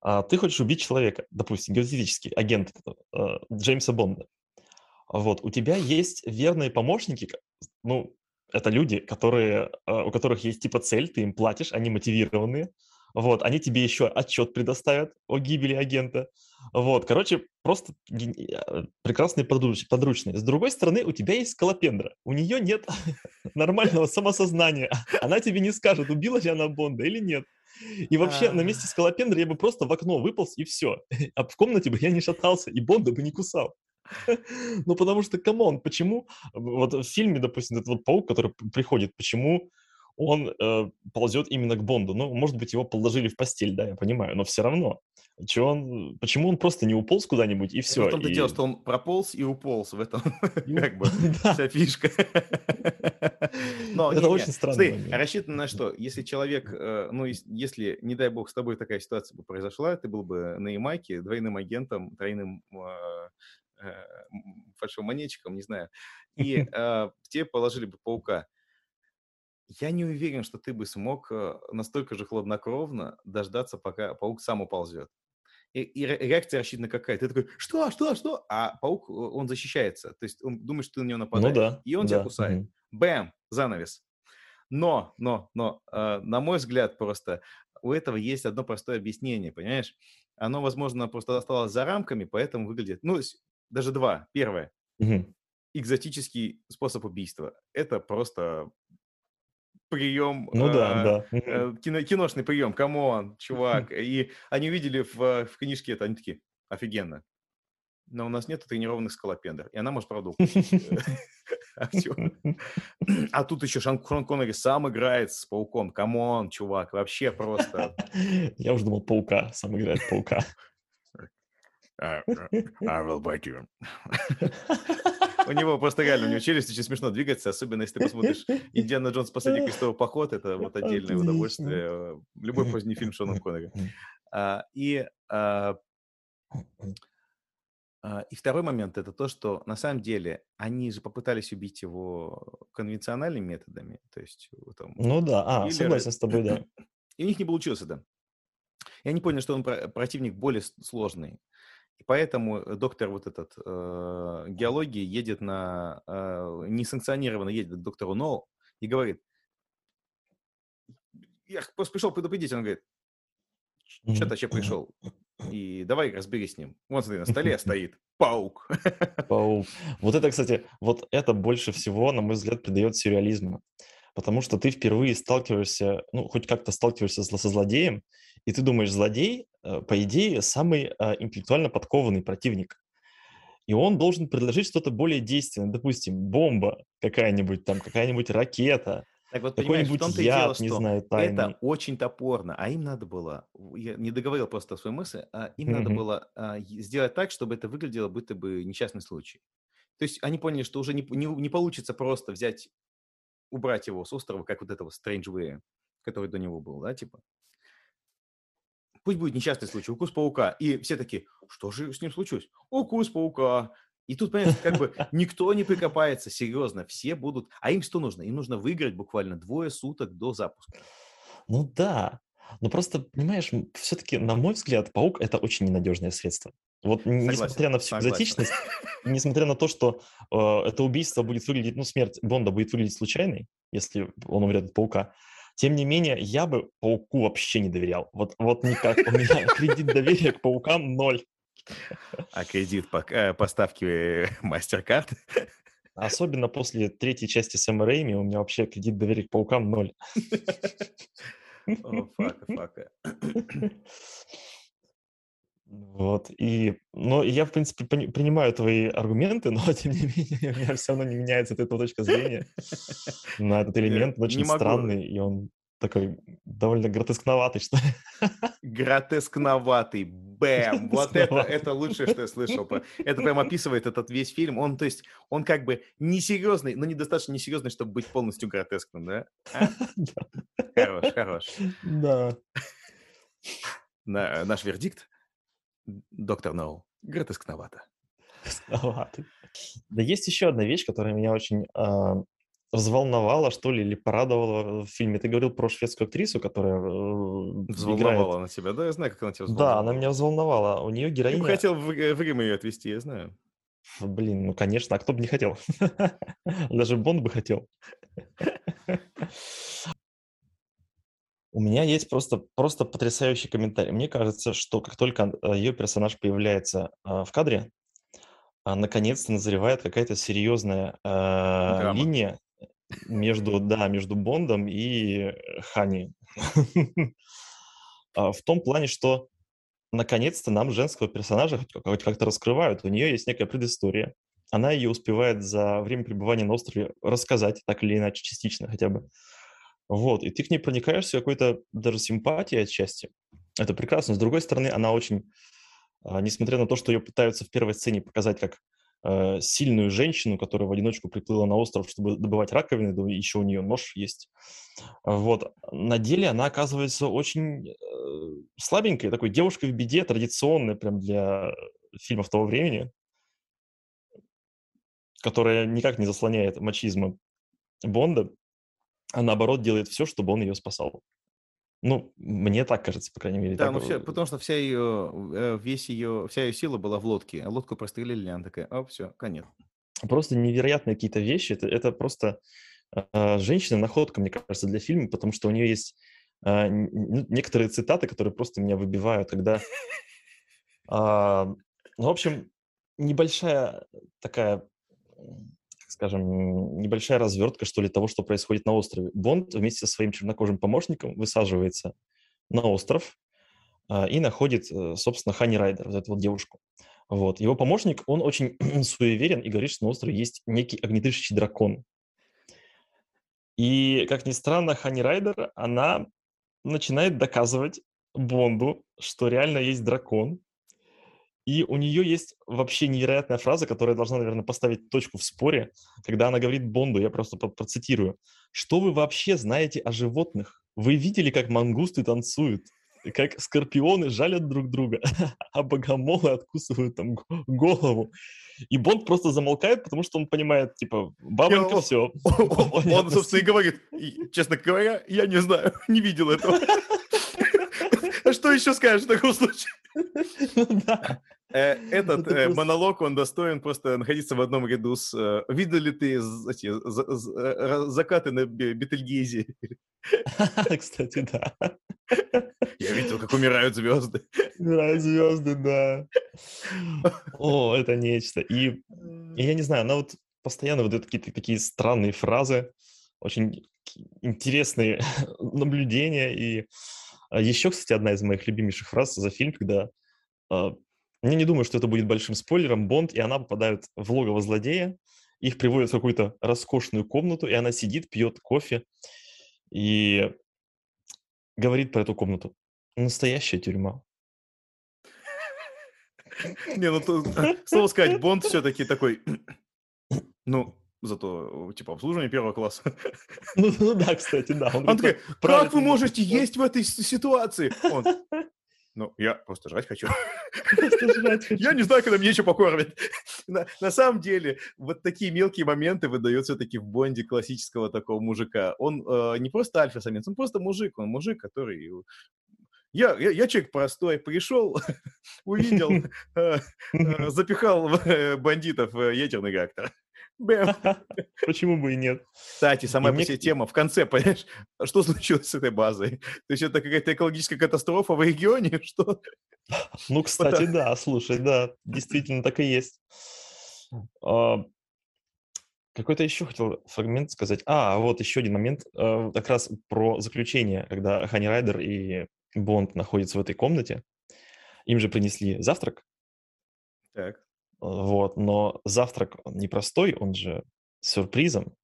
А, ты хочешь убить человека, допустим, гипотетически, агент э, Джеймса Бонда. Вот, у тебя есть верные помощники, ну, это люди, которые, э, у которых есть типа цель, ты им платишь, они мотивированные, вот, они тебе еще отчет предоставят о гибели агента, вот, короче, просто э, прекрасные подруч- подручные. С другой стороны, у тебя есть скалопендра, у нее нет нормального самосознания, она тебе не скажет, убила ли она Бонда или нет. И вообще, на месте скалопендры я бы просто в окно выполз, и все. А в комнате бы я не шатался, и Бонда бы не кусал. Ну, потому что, come on, почему вот в фильме, допустим, этот вот паук, который приходит, почему он э, ползет именно к Бонду? Ну, может быть, его положили в постель, да, я понимаю, но все равно. Чё он, почему он просто не уполз куда-нибудь, и все? В том-то дело, что он прополз и уполз в этом, как бы, вся фишка. Это очень момент. рассчитано на что? Если человек, э, ну, ес- если, не дай бог, с тобой такая ситуация бы произошла, ты был бы на Ямайке двойным агентом, тройным э, э, фальшивомонетчиком, не знаю, и э, тебе положили бы паука. Я не уверен, что ты бы смог э, настолько же хладнокровно дождаться, пока паук сам уползет. И, и ре- реакция рассчитана какая? Ты такой, что, что, что? А паук, э, он защищается. То есть он думает, что ты на него Ну нападаешь. да. И он тебя да, кусает. мгм. Бэм! Занавес. Но, но, но, э, на мой взгляд, просто у этого есть одно простое объяснение, понимаешь? Оно, возможно, просто осталось за рамками, поэтому выглядит... Ну, даже два. Первое. Мгм. Экзотический способ убийства. Это просто прием... Ну да, э, да. э, кино- киношный прием, come on, чувак. И они увидели в, в книжке это, они такие, офигенно. Но у нас нет тренированных сколопендр. И она может, правда. А тут еще Шон Шон Коннери сам играет с пауком. Come on, чувак, вообще просто. Я уже думал, паука, сам играет паука. I will bite you. У него просто реально, у него челюсть очень смешно двигается, особенно если ты посмотришь Индиана Джонс «Последний крестовый поход», это вот отдельное Отлично. удовольствие. Любой поздний фильм Шона Коннери. А, И а, а, И второй момент это то, что на самом деле они же попытались убить его конвенциональными методами, то есть э, там, Ну да, а, Киллеры. согласен с тобой, да. и у них не получилось это. И они поняли, что он про- противник более сложный. И поэтому э, доктор вот этот э, геологии едет на э, несанкционированно едет к доктору Ноу и говорит, я просто пришел предупредить, он говорит, что ты вообще пришел? И давай разберись с ним. Вот смотри, на столе стоит паук. Паук. Вот это, кстати, вот это больше всего, на мой взгляд, придает сюрреализма. Потому что ты впервые сталкиваешься, ну, хоть как-то сталкиваешься со злодеем, и ты думаешь, злодей, по идее, самый э, интеллектуально подкованный противник. и он должен предложить что-то более действенное. Допустим, бомба какая-нибудь, там какая-нибудь ракета, так вот, понимаешь, в том-то и дело, яд, не что знаю, тайный. это очень топорно, а им надо было, я не договорил просто свою мысль, а им надо Мгм. было а, сделать так, чтобы это выглядело будто бы несчастный случай. То есть они поняли, что уже не, не, не получится просто взять, убрать его с острова, как вот этого Strange Way, который до него был, да, типа. Пусть будет несчастный случай, укус паука. И все такие, что же с ним случилось? Укус паука. И тут, понимаешь, как бы никто не прикопается, серьезно, все будут... А им что нужно? Им нужно выиграть буквально двое суток до запуска. Ну да. Но просто, понимаешь, все-таки, на мой взгляд, паук это очень ненадежное средство. Вот Согласен, несмотря на всю согласен. экзотичность, несмотря на то, что э, это убийство будет выглядеть, ну, смерть Бонда будет выглядеть случайной, если он умрет от паука, тем не менее, я бы пауку вообще не доверял. Вот, вот никак. У меня кредит доверия к паукам ноль. А кредит по э, поставки MasterCard? Особенно после третьей части Сэма Рэйми у меня вообще кредит доверия к паукам ноль. О, фака, фака. Вот, и, но я, в принципе, пони- принимаю твои аргументы, но, тем не менее, у меня все равно не меняется от этого точка зрения на этот элемент. Очень странный, и он такой довольно гротескноватый, что ли. Гротескноватый. Бэм. Вот это, это лучшее, что я слышал. Это прям описывает этот весь фильм. Он, то есть, он как бы несерьезный, но недостаточно несерьезный, чтобы быть полностью гротескным, да? А? Хорош, хорош. Да. На- наш вердикт? Доктор Ноу. Гротескновато. Гротескноватый. Да есть еще одна вещь, которая меня очень а, взволновала, что ли, или порадовала в фильме. Ты говорил про шведскую актрису, которая э, играет... Взволновала она тебя, да? Я знаю, как она тебя Да, взволновала. она меня взволновала. У нее героиня... бы хотел в, в Рим ее отвезти, я знаю. Блин, ну конечно, а кто бы не хотел? Даже Бонд бы хотел. У меня есть просто, просто потрясающий комментарий. Мне кажется, что как только ее персонаж появляется а, в кадре, а, наконец-то назревает какая-то серьезная а, Драма. линия между, да, между Бондом и э, Хани. А, В том плане, что наконец-то нам женского персонажа хоть как- хоть как-то раскрывают. У нее есть некая предыстория. Она ее успевает за время пребывания на острове рассказать, так или иначе, частично хотя бы. Вот, и ты к ней проникаешься какой-то даже симпатией отчасти. Это прекрасно. С другой стороны, она очень, а, несмотря на то, что ее пытаются в первой сцене показать как э, сильную женщину, которая в одиночку приплыла на остров, чтобы добывать раковины, да еще у нее нож есть. Вот. На деле она оказывается очень э, слабенькой, такой девушкой в беде, традиционной прям для фильмов того времени, которая никак не заслоняет мачизма Бонда, а наоборот делает все, чтобы он ее спасал. Ну, мне так кажется, по крайней мере. Да, ну все, э, потому что вся ее, э, весь ее, вся ее сила была в лодке. А лодку прострелили, она такая, о, все, конец. просто невероятные какие-то вещи. Это, это просто э, женщина-находка, мне кажется, для фильма, потому что у нее есть э, некоторые цитаты, которые просто меня выбивают, когда... а, ну, в общем, небольшая такая, скажем, небольшая развертка, что ли, того, что происходит на острове. Бонд вместе со своим чернокожим помощником высаживается на остров а, и находит, э, собственно, Хани Райдер, вот эту вот девушку. Вот. Его помощник, он очень суеверен и говорит, что на острове есть некий огнедышащий дракон. И, как ни странно, Хани Райдер, она начинает доказывать Бонду, что реально есть дракон. И у нее есть вообще невероятная фраза, которая должна, наверное, поставить точку в споре, когда она говорит Бонду, я просто процитирую, «Что вы вообще знаете о животных? Вы видели, как мангусты танцуют? Как скорпионы жалят друг друга, а богомолы откусывают там голову?» И Бонд просто замолкает, потому что он понимает, типа, бабонька, все. Он, собственно, и говорит, «И, честно говоря, я не знаю, не видел этого. А что еще скажешь в таком случае? Да. Э, Этот Это просто- монолог, он достоин просто находиться в одном ряду с... э, Видел ли ты эти э, закаты на Бе- Бетельгейзе? Кстати, да. Я видел, как умирают звезды. Играют звезды, да. О, это нечто. И, я не знаю, она вот постоянно выдает какие-то такие странные фразы, очень интересные наблюдения. И а, еще, кстати, одна из моих любимейших фраз за фильм, когда а, Мне не думаю, что это будет большим спойлером. Бонд и она попадают в логово злодея, их приводят в какую-то роскошную комнату, и она сидит, пьет кофе и говорит про эту комнату. Настоящая тюрьма. Не, ну, тут, слово сказать, Бонд все-таки такой, ну, зато, типа, обслуживание первого класса. Ну, ну да, кстати, да. Он, он такой, как вы можете есть в этой ситуации? Он, ну, я просто жрать хочу. Просто жрать хочу. Я не знаю, когда мне еще покормят. На, на самом деле, вот такие мелкие моменты выдают все-таки в Бонде классического такого мужика. Он э, не просто альфа-самец, он просто мужик. Он мужик, который я, я, я человек простой, пришел, увидел, э, э, запихал э, бандитов ядерный реактор. Почему бы и нет? Кстати, самая по себе тема в конце, понимаешь, что случилось с этой базой? То есть это какая-то экологическая катастрофа в регионе? Что? Ну, кстати, да, слушай, да, действительно так и есть. А, какой-то еще хотел фрагмент сказать. А, вот еще один момент, как раз про заключение, когда Хани Райдер и Бонд находится в этой комнате, им же принесли завтрак. Так. Вот, но завтрак непростой, он же сюрпризом,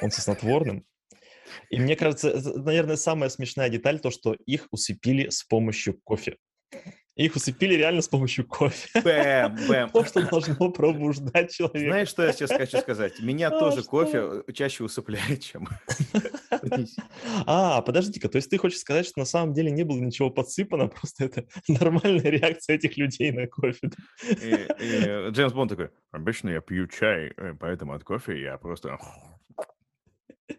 он со снотворным. И мне кажется, это, наверное, самая смешная деталь, то, что их усыпили с помощью кофе. Их усыпили реально с помощью кофе. Бэм, бэм. То, что должно пробуждать человека. Знаешь, что я сейчас хочу сказать? Меня а, тоже что? кофе э, чаще усыпляет, чем... А, подожди-ка, то есть ты хочешь сказать, что на самом деле не было ничего подсыпано, просто это нормальная реакция этих людей на кофе? Джеймс Бонд такой, обычно я пью чай, э, поэтому от кофе я просто...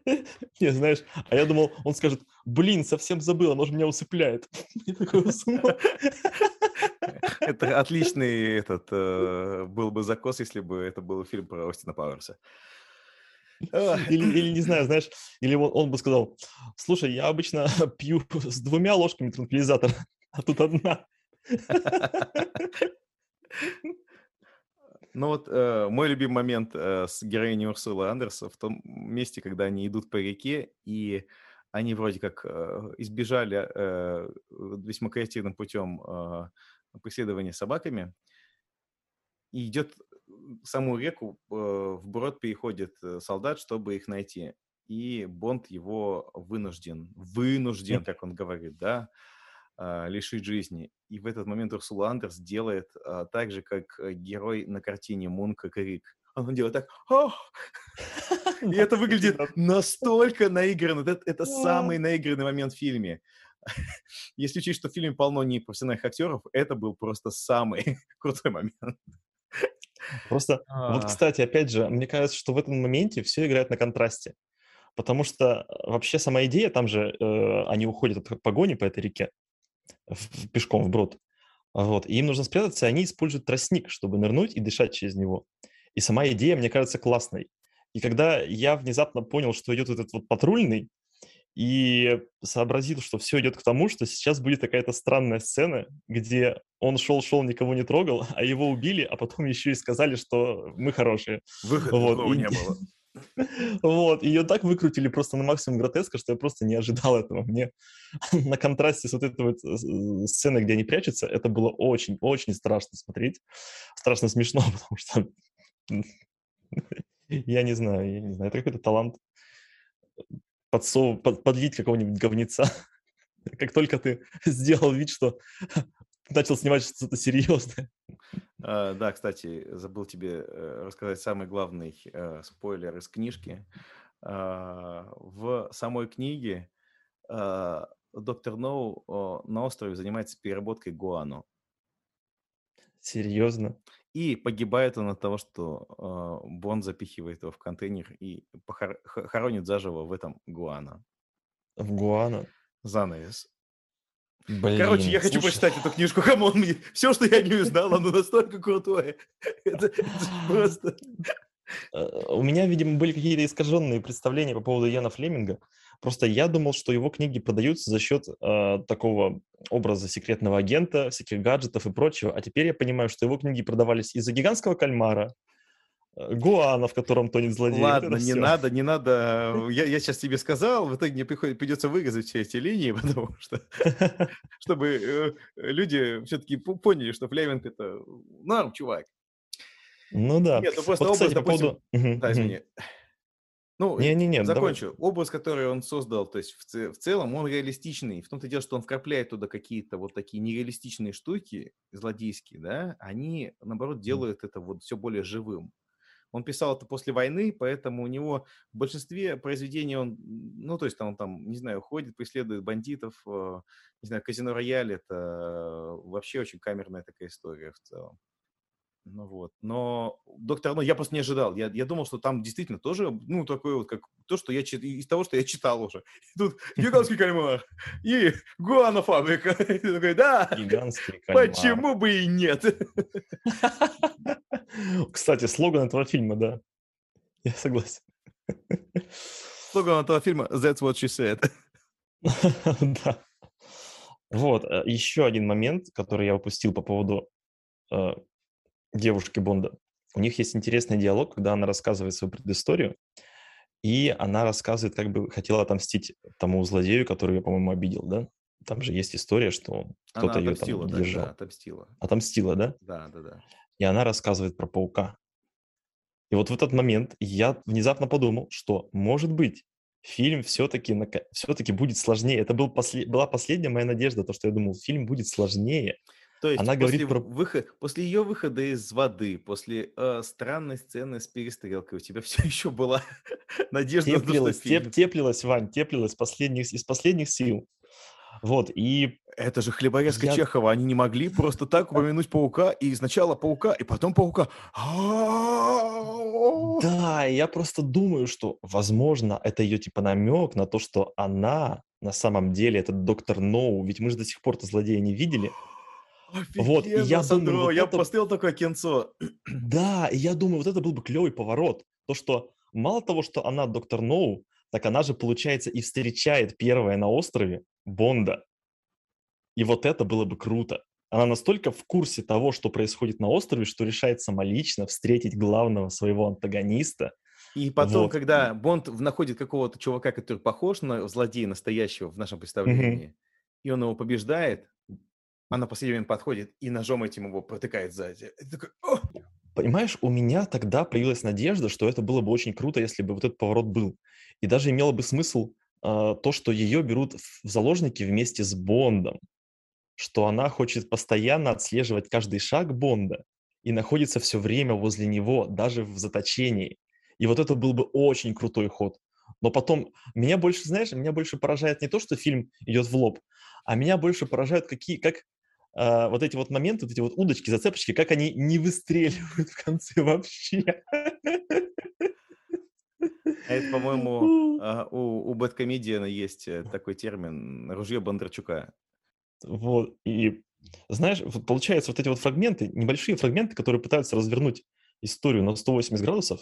Не, знаешь, а я думал, он скажет, блин, совсем забыл, оно же меня усыпляет. Это отличный этот э, был бы закос, если бы это был фильм про Остина Пауэрса. Или, или не знаю, знаешь, или он, он бы сказал, слушай, я обычно пью с двумя ложками транквилизатора, а тут одна. Ну вот э, мой любимый момент э, с героиней Урсулы Андерса в том месте, когда они идут по реке, и они вроде как э, избежали э, весьма креативным путем э, преследования собаками, и идет саму реку, э, в брод переходит э, солдат, чтобы их найти. И Бонд его вынужден, вынужден, как он говорит, да, лишить жизни. И в этот момент Урсула Андерс делает а, так же, как э, герой на картине Мунка Крик. Он делает так, и это выглядит настолько наигранно. Это, это самый наигранный момент в фильме. Если учесть, что в фильме полно непрофессиональных актеров, это был просто самый крутой момент. Просто, а... вот, кстати, опять же, мне кажется, что в этом моменте все играет на контрасте. Потому что э, вообще сама идея, там же э, они уходят от погони по этой реке в, пешком вброд. Вот. И им нужно спрятаться, и они используют тростник, чтобы нырнуть и дышать через него. И сама идея, мне кажется, классной. И когда я внезапно понял, что идет этот вот патрульный, и сообразил, что все идет к тому, что сейчас будет какая-то странная сцена, где он шел-шел, никого не трогал, а его убили, а потом еще и сказали, что мы хорошие. Выхода вот. и... не было. Вот, ее так выкрутили просто на максимум гротеска, что я просто не ожидал этого. Мне на контрасте с вот этой вот э, сценой, где они прячутся, это было очень-очень страшно смотреть. Страшно смешно, потому что я не знаю, я не знаю, это какой-то талант подсов... под... подлить какого-нибудь говнеца. Как только ты сделал вид, что начал снимать что-то серьезное. А, да, кстати, забыл тебе э, рассказать самый главный э, спойлер из книжки. А, в самой книге а, доктор Ноу на острове занимается переработкой гуану. Серьезно? И погибает он от того, что Бонд запихивает его в контейнер и хоронит заживо в этом гуана. В гуана? Занавес. Блин, Короче, я хочу почитать эту книжку, come on, мне все, что я не узнал, оно настолько крутое. Это, это просто... Э, у меня, видимо, были какие-то искаженные представления по поводу Яна Флеминга. Просто я думал, что его книги продаются за счет э, такого образа секретного агента, всяких гаджетов и прочего. А теперь я понимаю, что его книги продавались из-за гигантского кальмара, Гуана, в котором тонет злодей. Ладно, не все. надо, не надо. Я, я сейчас тебе сказал, в итоге мне приходит, придется вырезать все эти линии, потому что, чтобы э, люди все-таки поняли, что Флеминг это норм, чувак. Ну да. Нет, ну просто вот, образ, кстати, допустим... По поводу... Да, извини. Ну, не, не, не, закончу. Давай. Образ, который он создал, то есть в, в целом он реалистичный. В том-то дело, что он вкрапляет туда какие-то вот такие нереалистичные штуки, злодейские, да, они, наоборот, делают это вот все более живым. Он писал это после войны, поэтому у него в большинстве произведений он, ну, то есть там, он там, не знаю, ходит, преследует бандитов, э, не знаю, казино рояль, это вообще очень камерная такая история в целом. Ну вот, но доктор, ну я просто не ожидал. Я, я думал, что там действительно тоже, ну такое вот, как то, что я чит... из того, что я читал уже. Тут гигантский кальмар и гуана фабрика. И ты такой, да, гигантский кальмар. Почему бы и нет? Кстати, слоган этого фильма, да. Я согласен. Слоган этого фильма That's what she said. да. Вот, э, еще один момент, который я упустил по поводу э, девушки Бонда. У них есть интересный диалог, когда она рассказывает свою предысторию, и она рассказывает, как бы хотела отомстить тому злодею, который ее, по-моему, обидел, да? Там же есть история, что кто-то ее там да, держал. Да, отомстила. Отомстила, да? Да, да, да. И она рассказывает про паука. И вот в этот момент я внезапно подумал, что, может быть, фильм все-таки, все-таки будет сложнее. Это был после, была последняя моя надежда, то, что я думал, фильм будет сложнее. То есть Она после, говорит про... выход, после ее выхода из воды, после э, странной сцены с перестрелкой, у тебя все еще была надежда теплилась, на теп, теплилась, Вань, теплилась последних, из последних сил. Вот, и... Это же хлеборезка я... Чехова. Они не могли просто так упомянуть паука, и сначала паука, и потом паука. Да, я просто думаю, что, возможно, это ее типа намек на то, что она на самом деле этот доктор Ноу, ведь мы же до сих пор-то злодея не видели. Вот, и я Сандро, думаю, вот я это... посмотрел такое кинцо. Да, и я думаю, вот это был бы клевый поворот. То, что мало того, что она доктор Ноу, так она же, получается, и встречает первая на острове Бонда. И вот это было бы круто. Она настолько в курсе того, что происходит на острове, что решает самолично встретить главного своего антагониста. И потом, вот. когда Бонд находит какого-то чувака, который похож на злодея настоящего в нашем представлении, mm-hmm. и он его побеждает, она последний момент подходит и ножом этим его протыкает сзади. такой! Понимаешь, у меня тогда появилась надежда, что это было бы очень круто, если бы вот этот поворот был. И даже имело бы смысл э, то, что ее берут в заложники вместе с Бондом, что она хочет постоянно отслеживать каждый шаг Бонда и находится все время возле него, даже в заточении. И вот это был бы очень крутой ход. Но потом, меня больше, знаешь, меня больше поражает не то, что фильм идет в лоб, а меня больше поражают какие, как э, вот эти вот моменты, вот эти вот удочки, зацепочки, как они не выстреливают в конце вообще. А это, по-моему, а, у, у Бэткомедиана есть э, такой термин «ружье Бондарчука». Вот, и знаешь, вот получается вот эти вот фрагменты, небольшие фрагменты, которые пытаются развернуть историю на 180 градусов,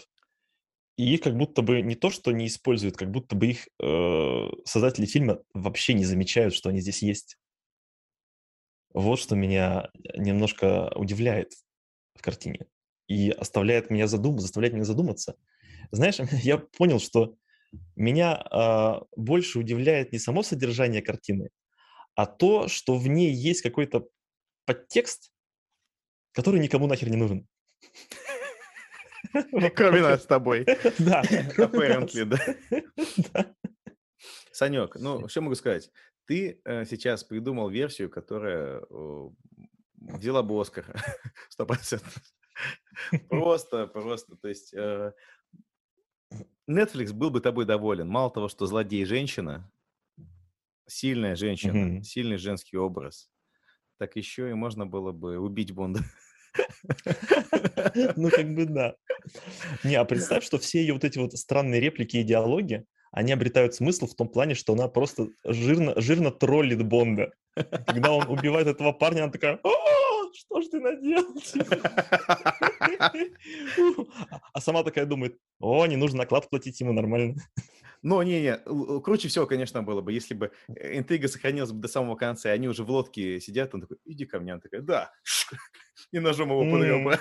и их как будто бы не то, что не используют, как будто бы их э, создатели фильма вообще не замечают, что они здесь есть. Вот что меня немножко удивляет в картине и оставляет меня задум... заставляет меня задуматься – знаешь, я понял, что меня э, больше удивляет не само содержание картины, а то, что в ней есть какой-то подтекст, который никому нахер не нужен. Кроме нас с тобой. Да. Apparently, да. Санек, ну, что могу сказать? Ты э, сейчас придумал версию, которая взяла бы Оскар. Сто процентов. Просто, просто. То есть э, Netflix был бы тобой доволен. Мало того, что злодей женщина, сильная женщина, mm-hmm. сильный женский образ, так еще и можно было бы убить Бонда. Ну, как бы да. Не, а представь, что все ее вот эти вот странные реплики и диалоги, они обретают смысл в том плане, что она просто жирно, жирно троллит Бонда. Когда он убивает этого парня, она такая, что ж ты наделал? А сама такая думает, о, не нужно наклад платить ему нормально. Но не-не, круче всего, конечно, было бы, если бы э, интрига сохранилась бы до самого конца, и они уже в лодке сидят, он такой, иди ко мне, она такая, да, и ножом его подрёба.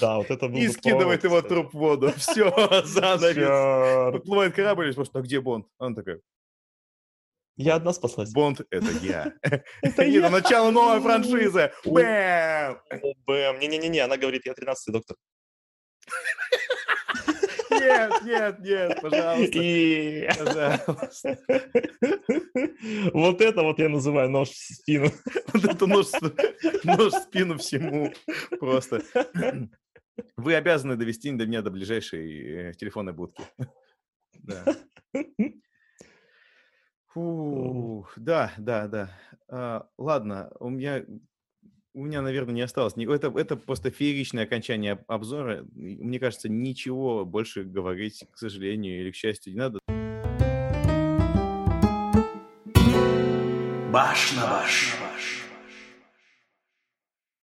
Да, вот это был И скидывает его труп в воду. Все, занавес. Чёрт. Подплывает корабль и спрашивает, а где Бонд? Он такой, Я одна спаслась. Бонд — это я. Это я. начало новой франшизы. Бэм! Бэм. Не-не-не, она говорит, я 13-й доктор. Нет, нет, нет, пожалуйста. И Пожалуйста. вот это вот я называю нож в спину. Вот это нож, нож в спину всему. Просто. Вы обязаны довести до меня до ближайшей э, телефонной будки. Да. Фу, да, да, да. А, ладно, у меня, у меня, наверное, не осталось. Это, это просто фееричное окончание об- обзора. Мне кажется, ничего больше говорить, к сожалению или к счастью, не надо. Баш на баш.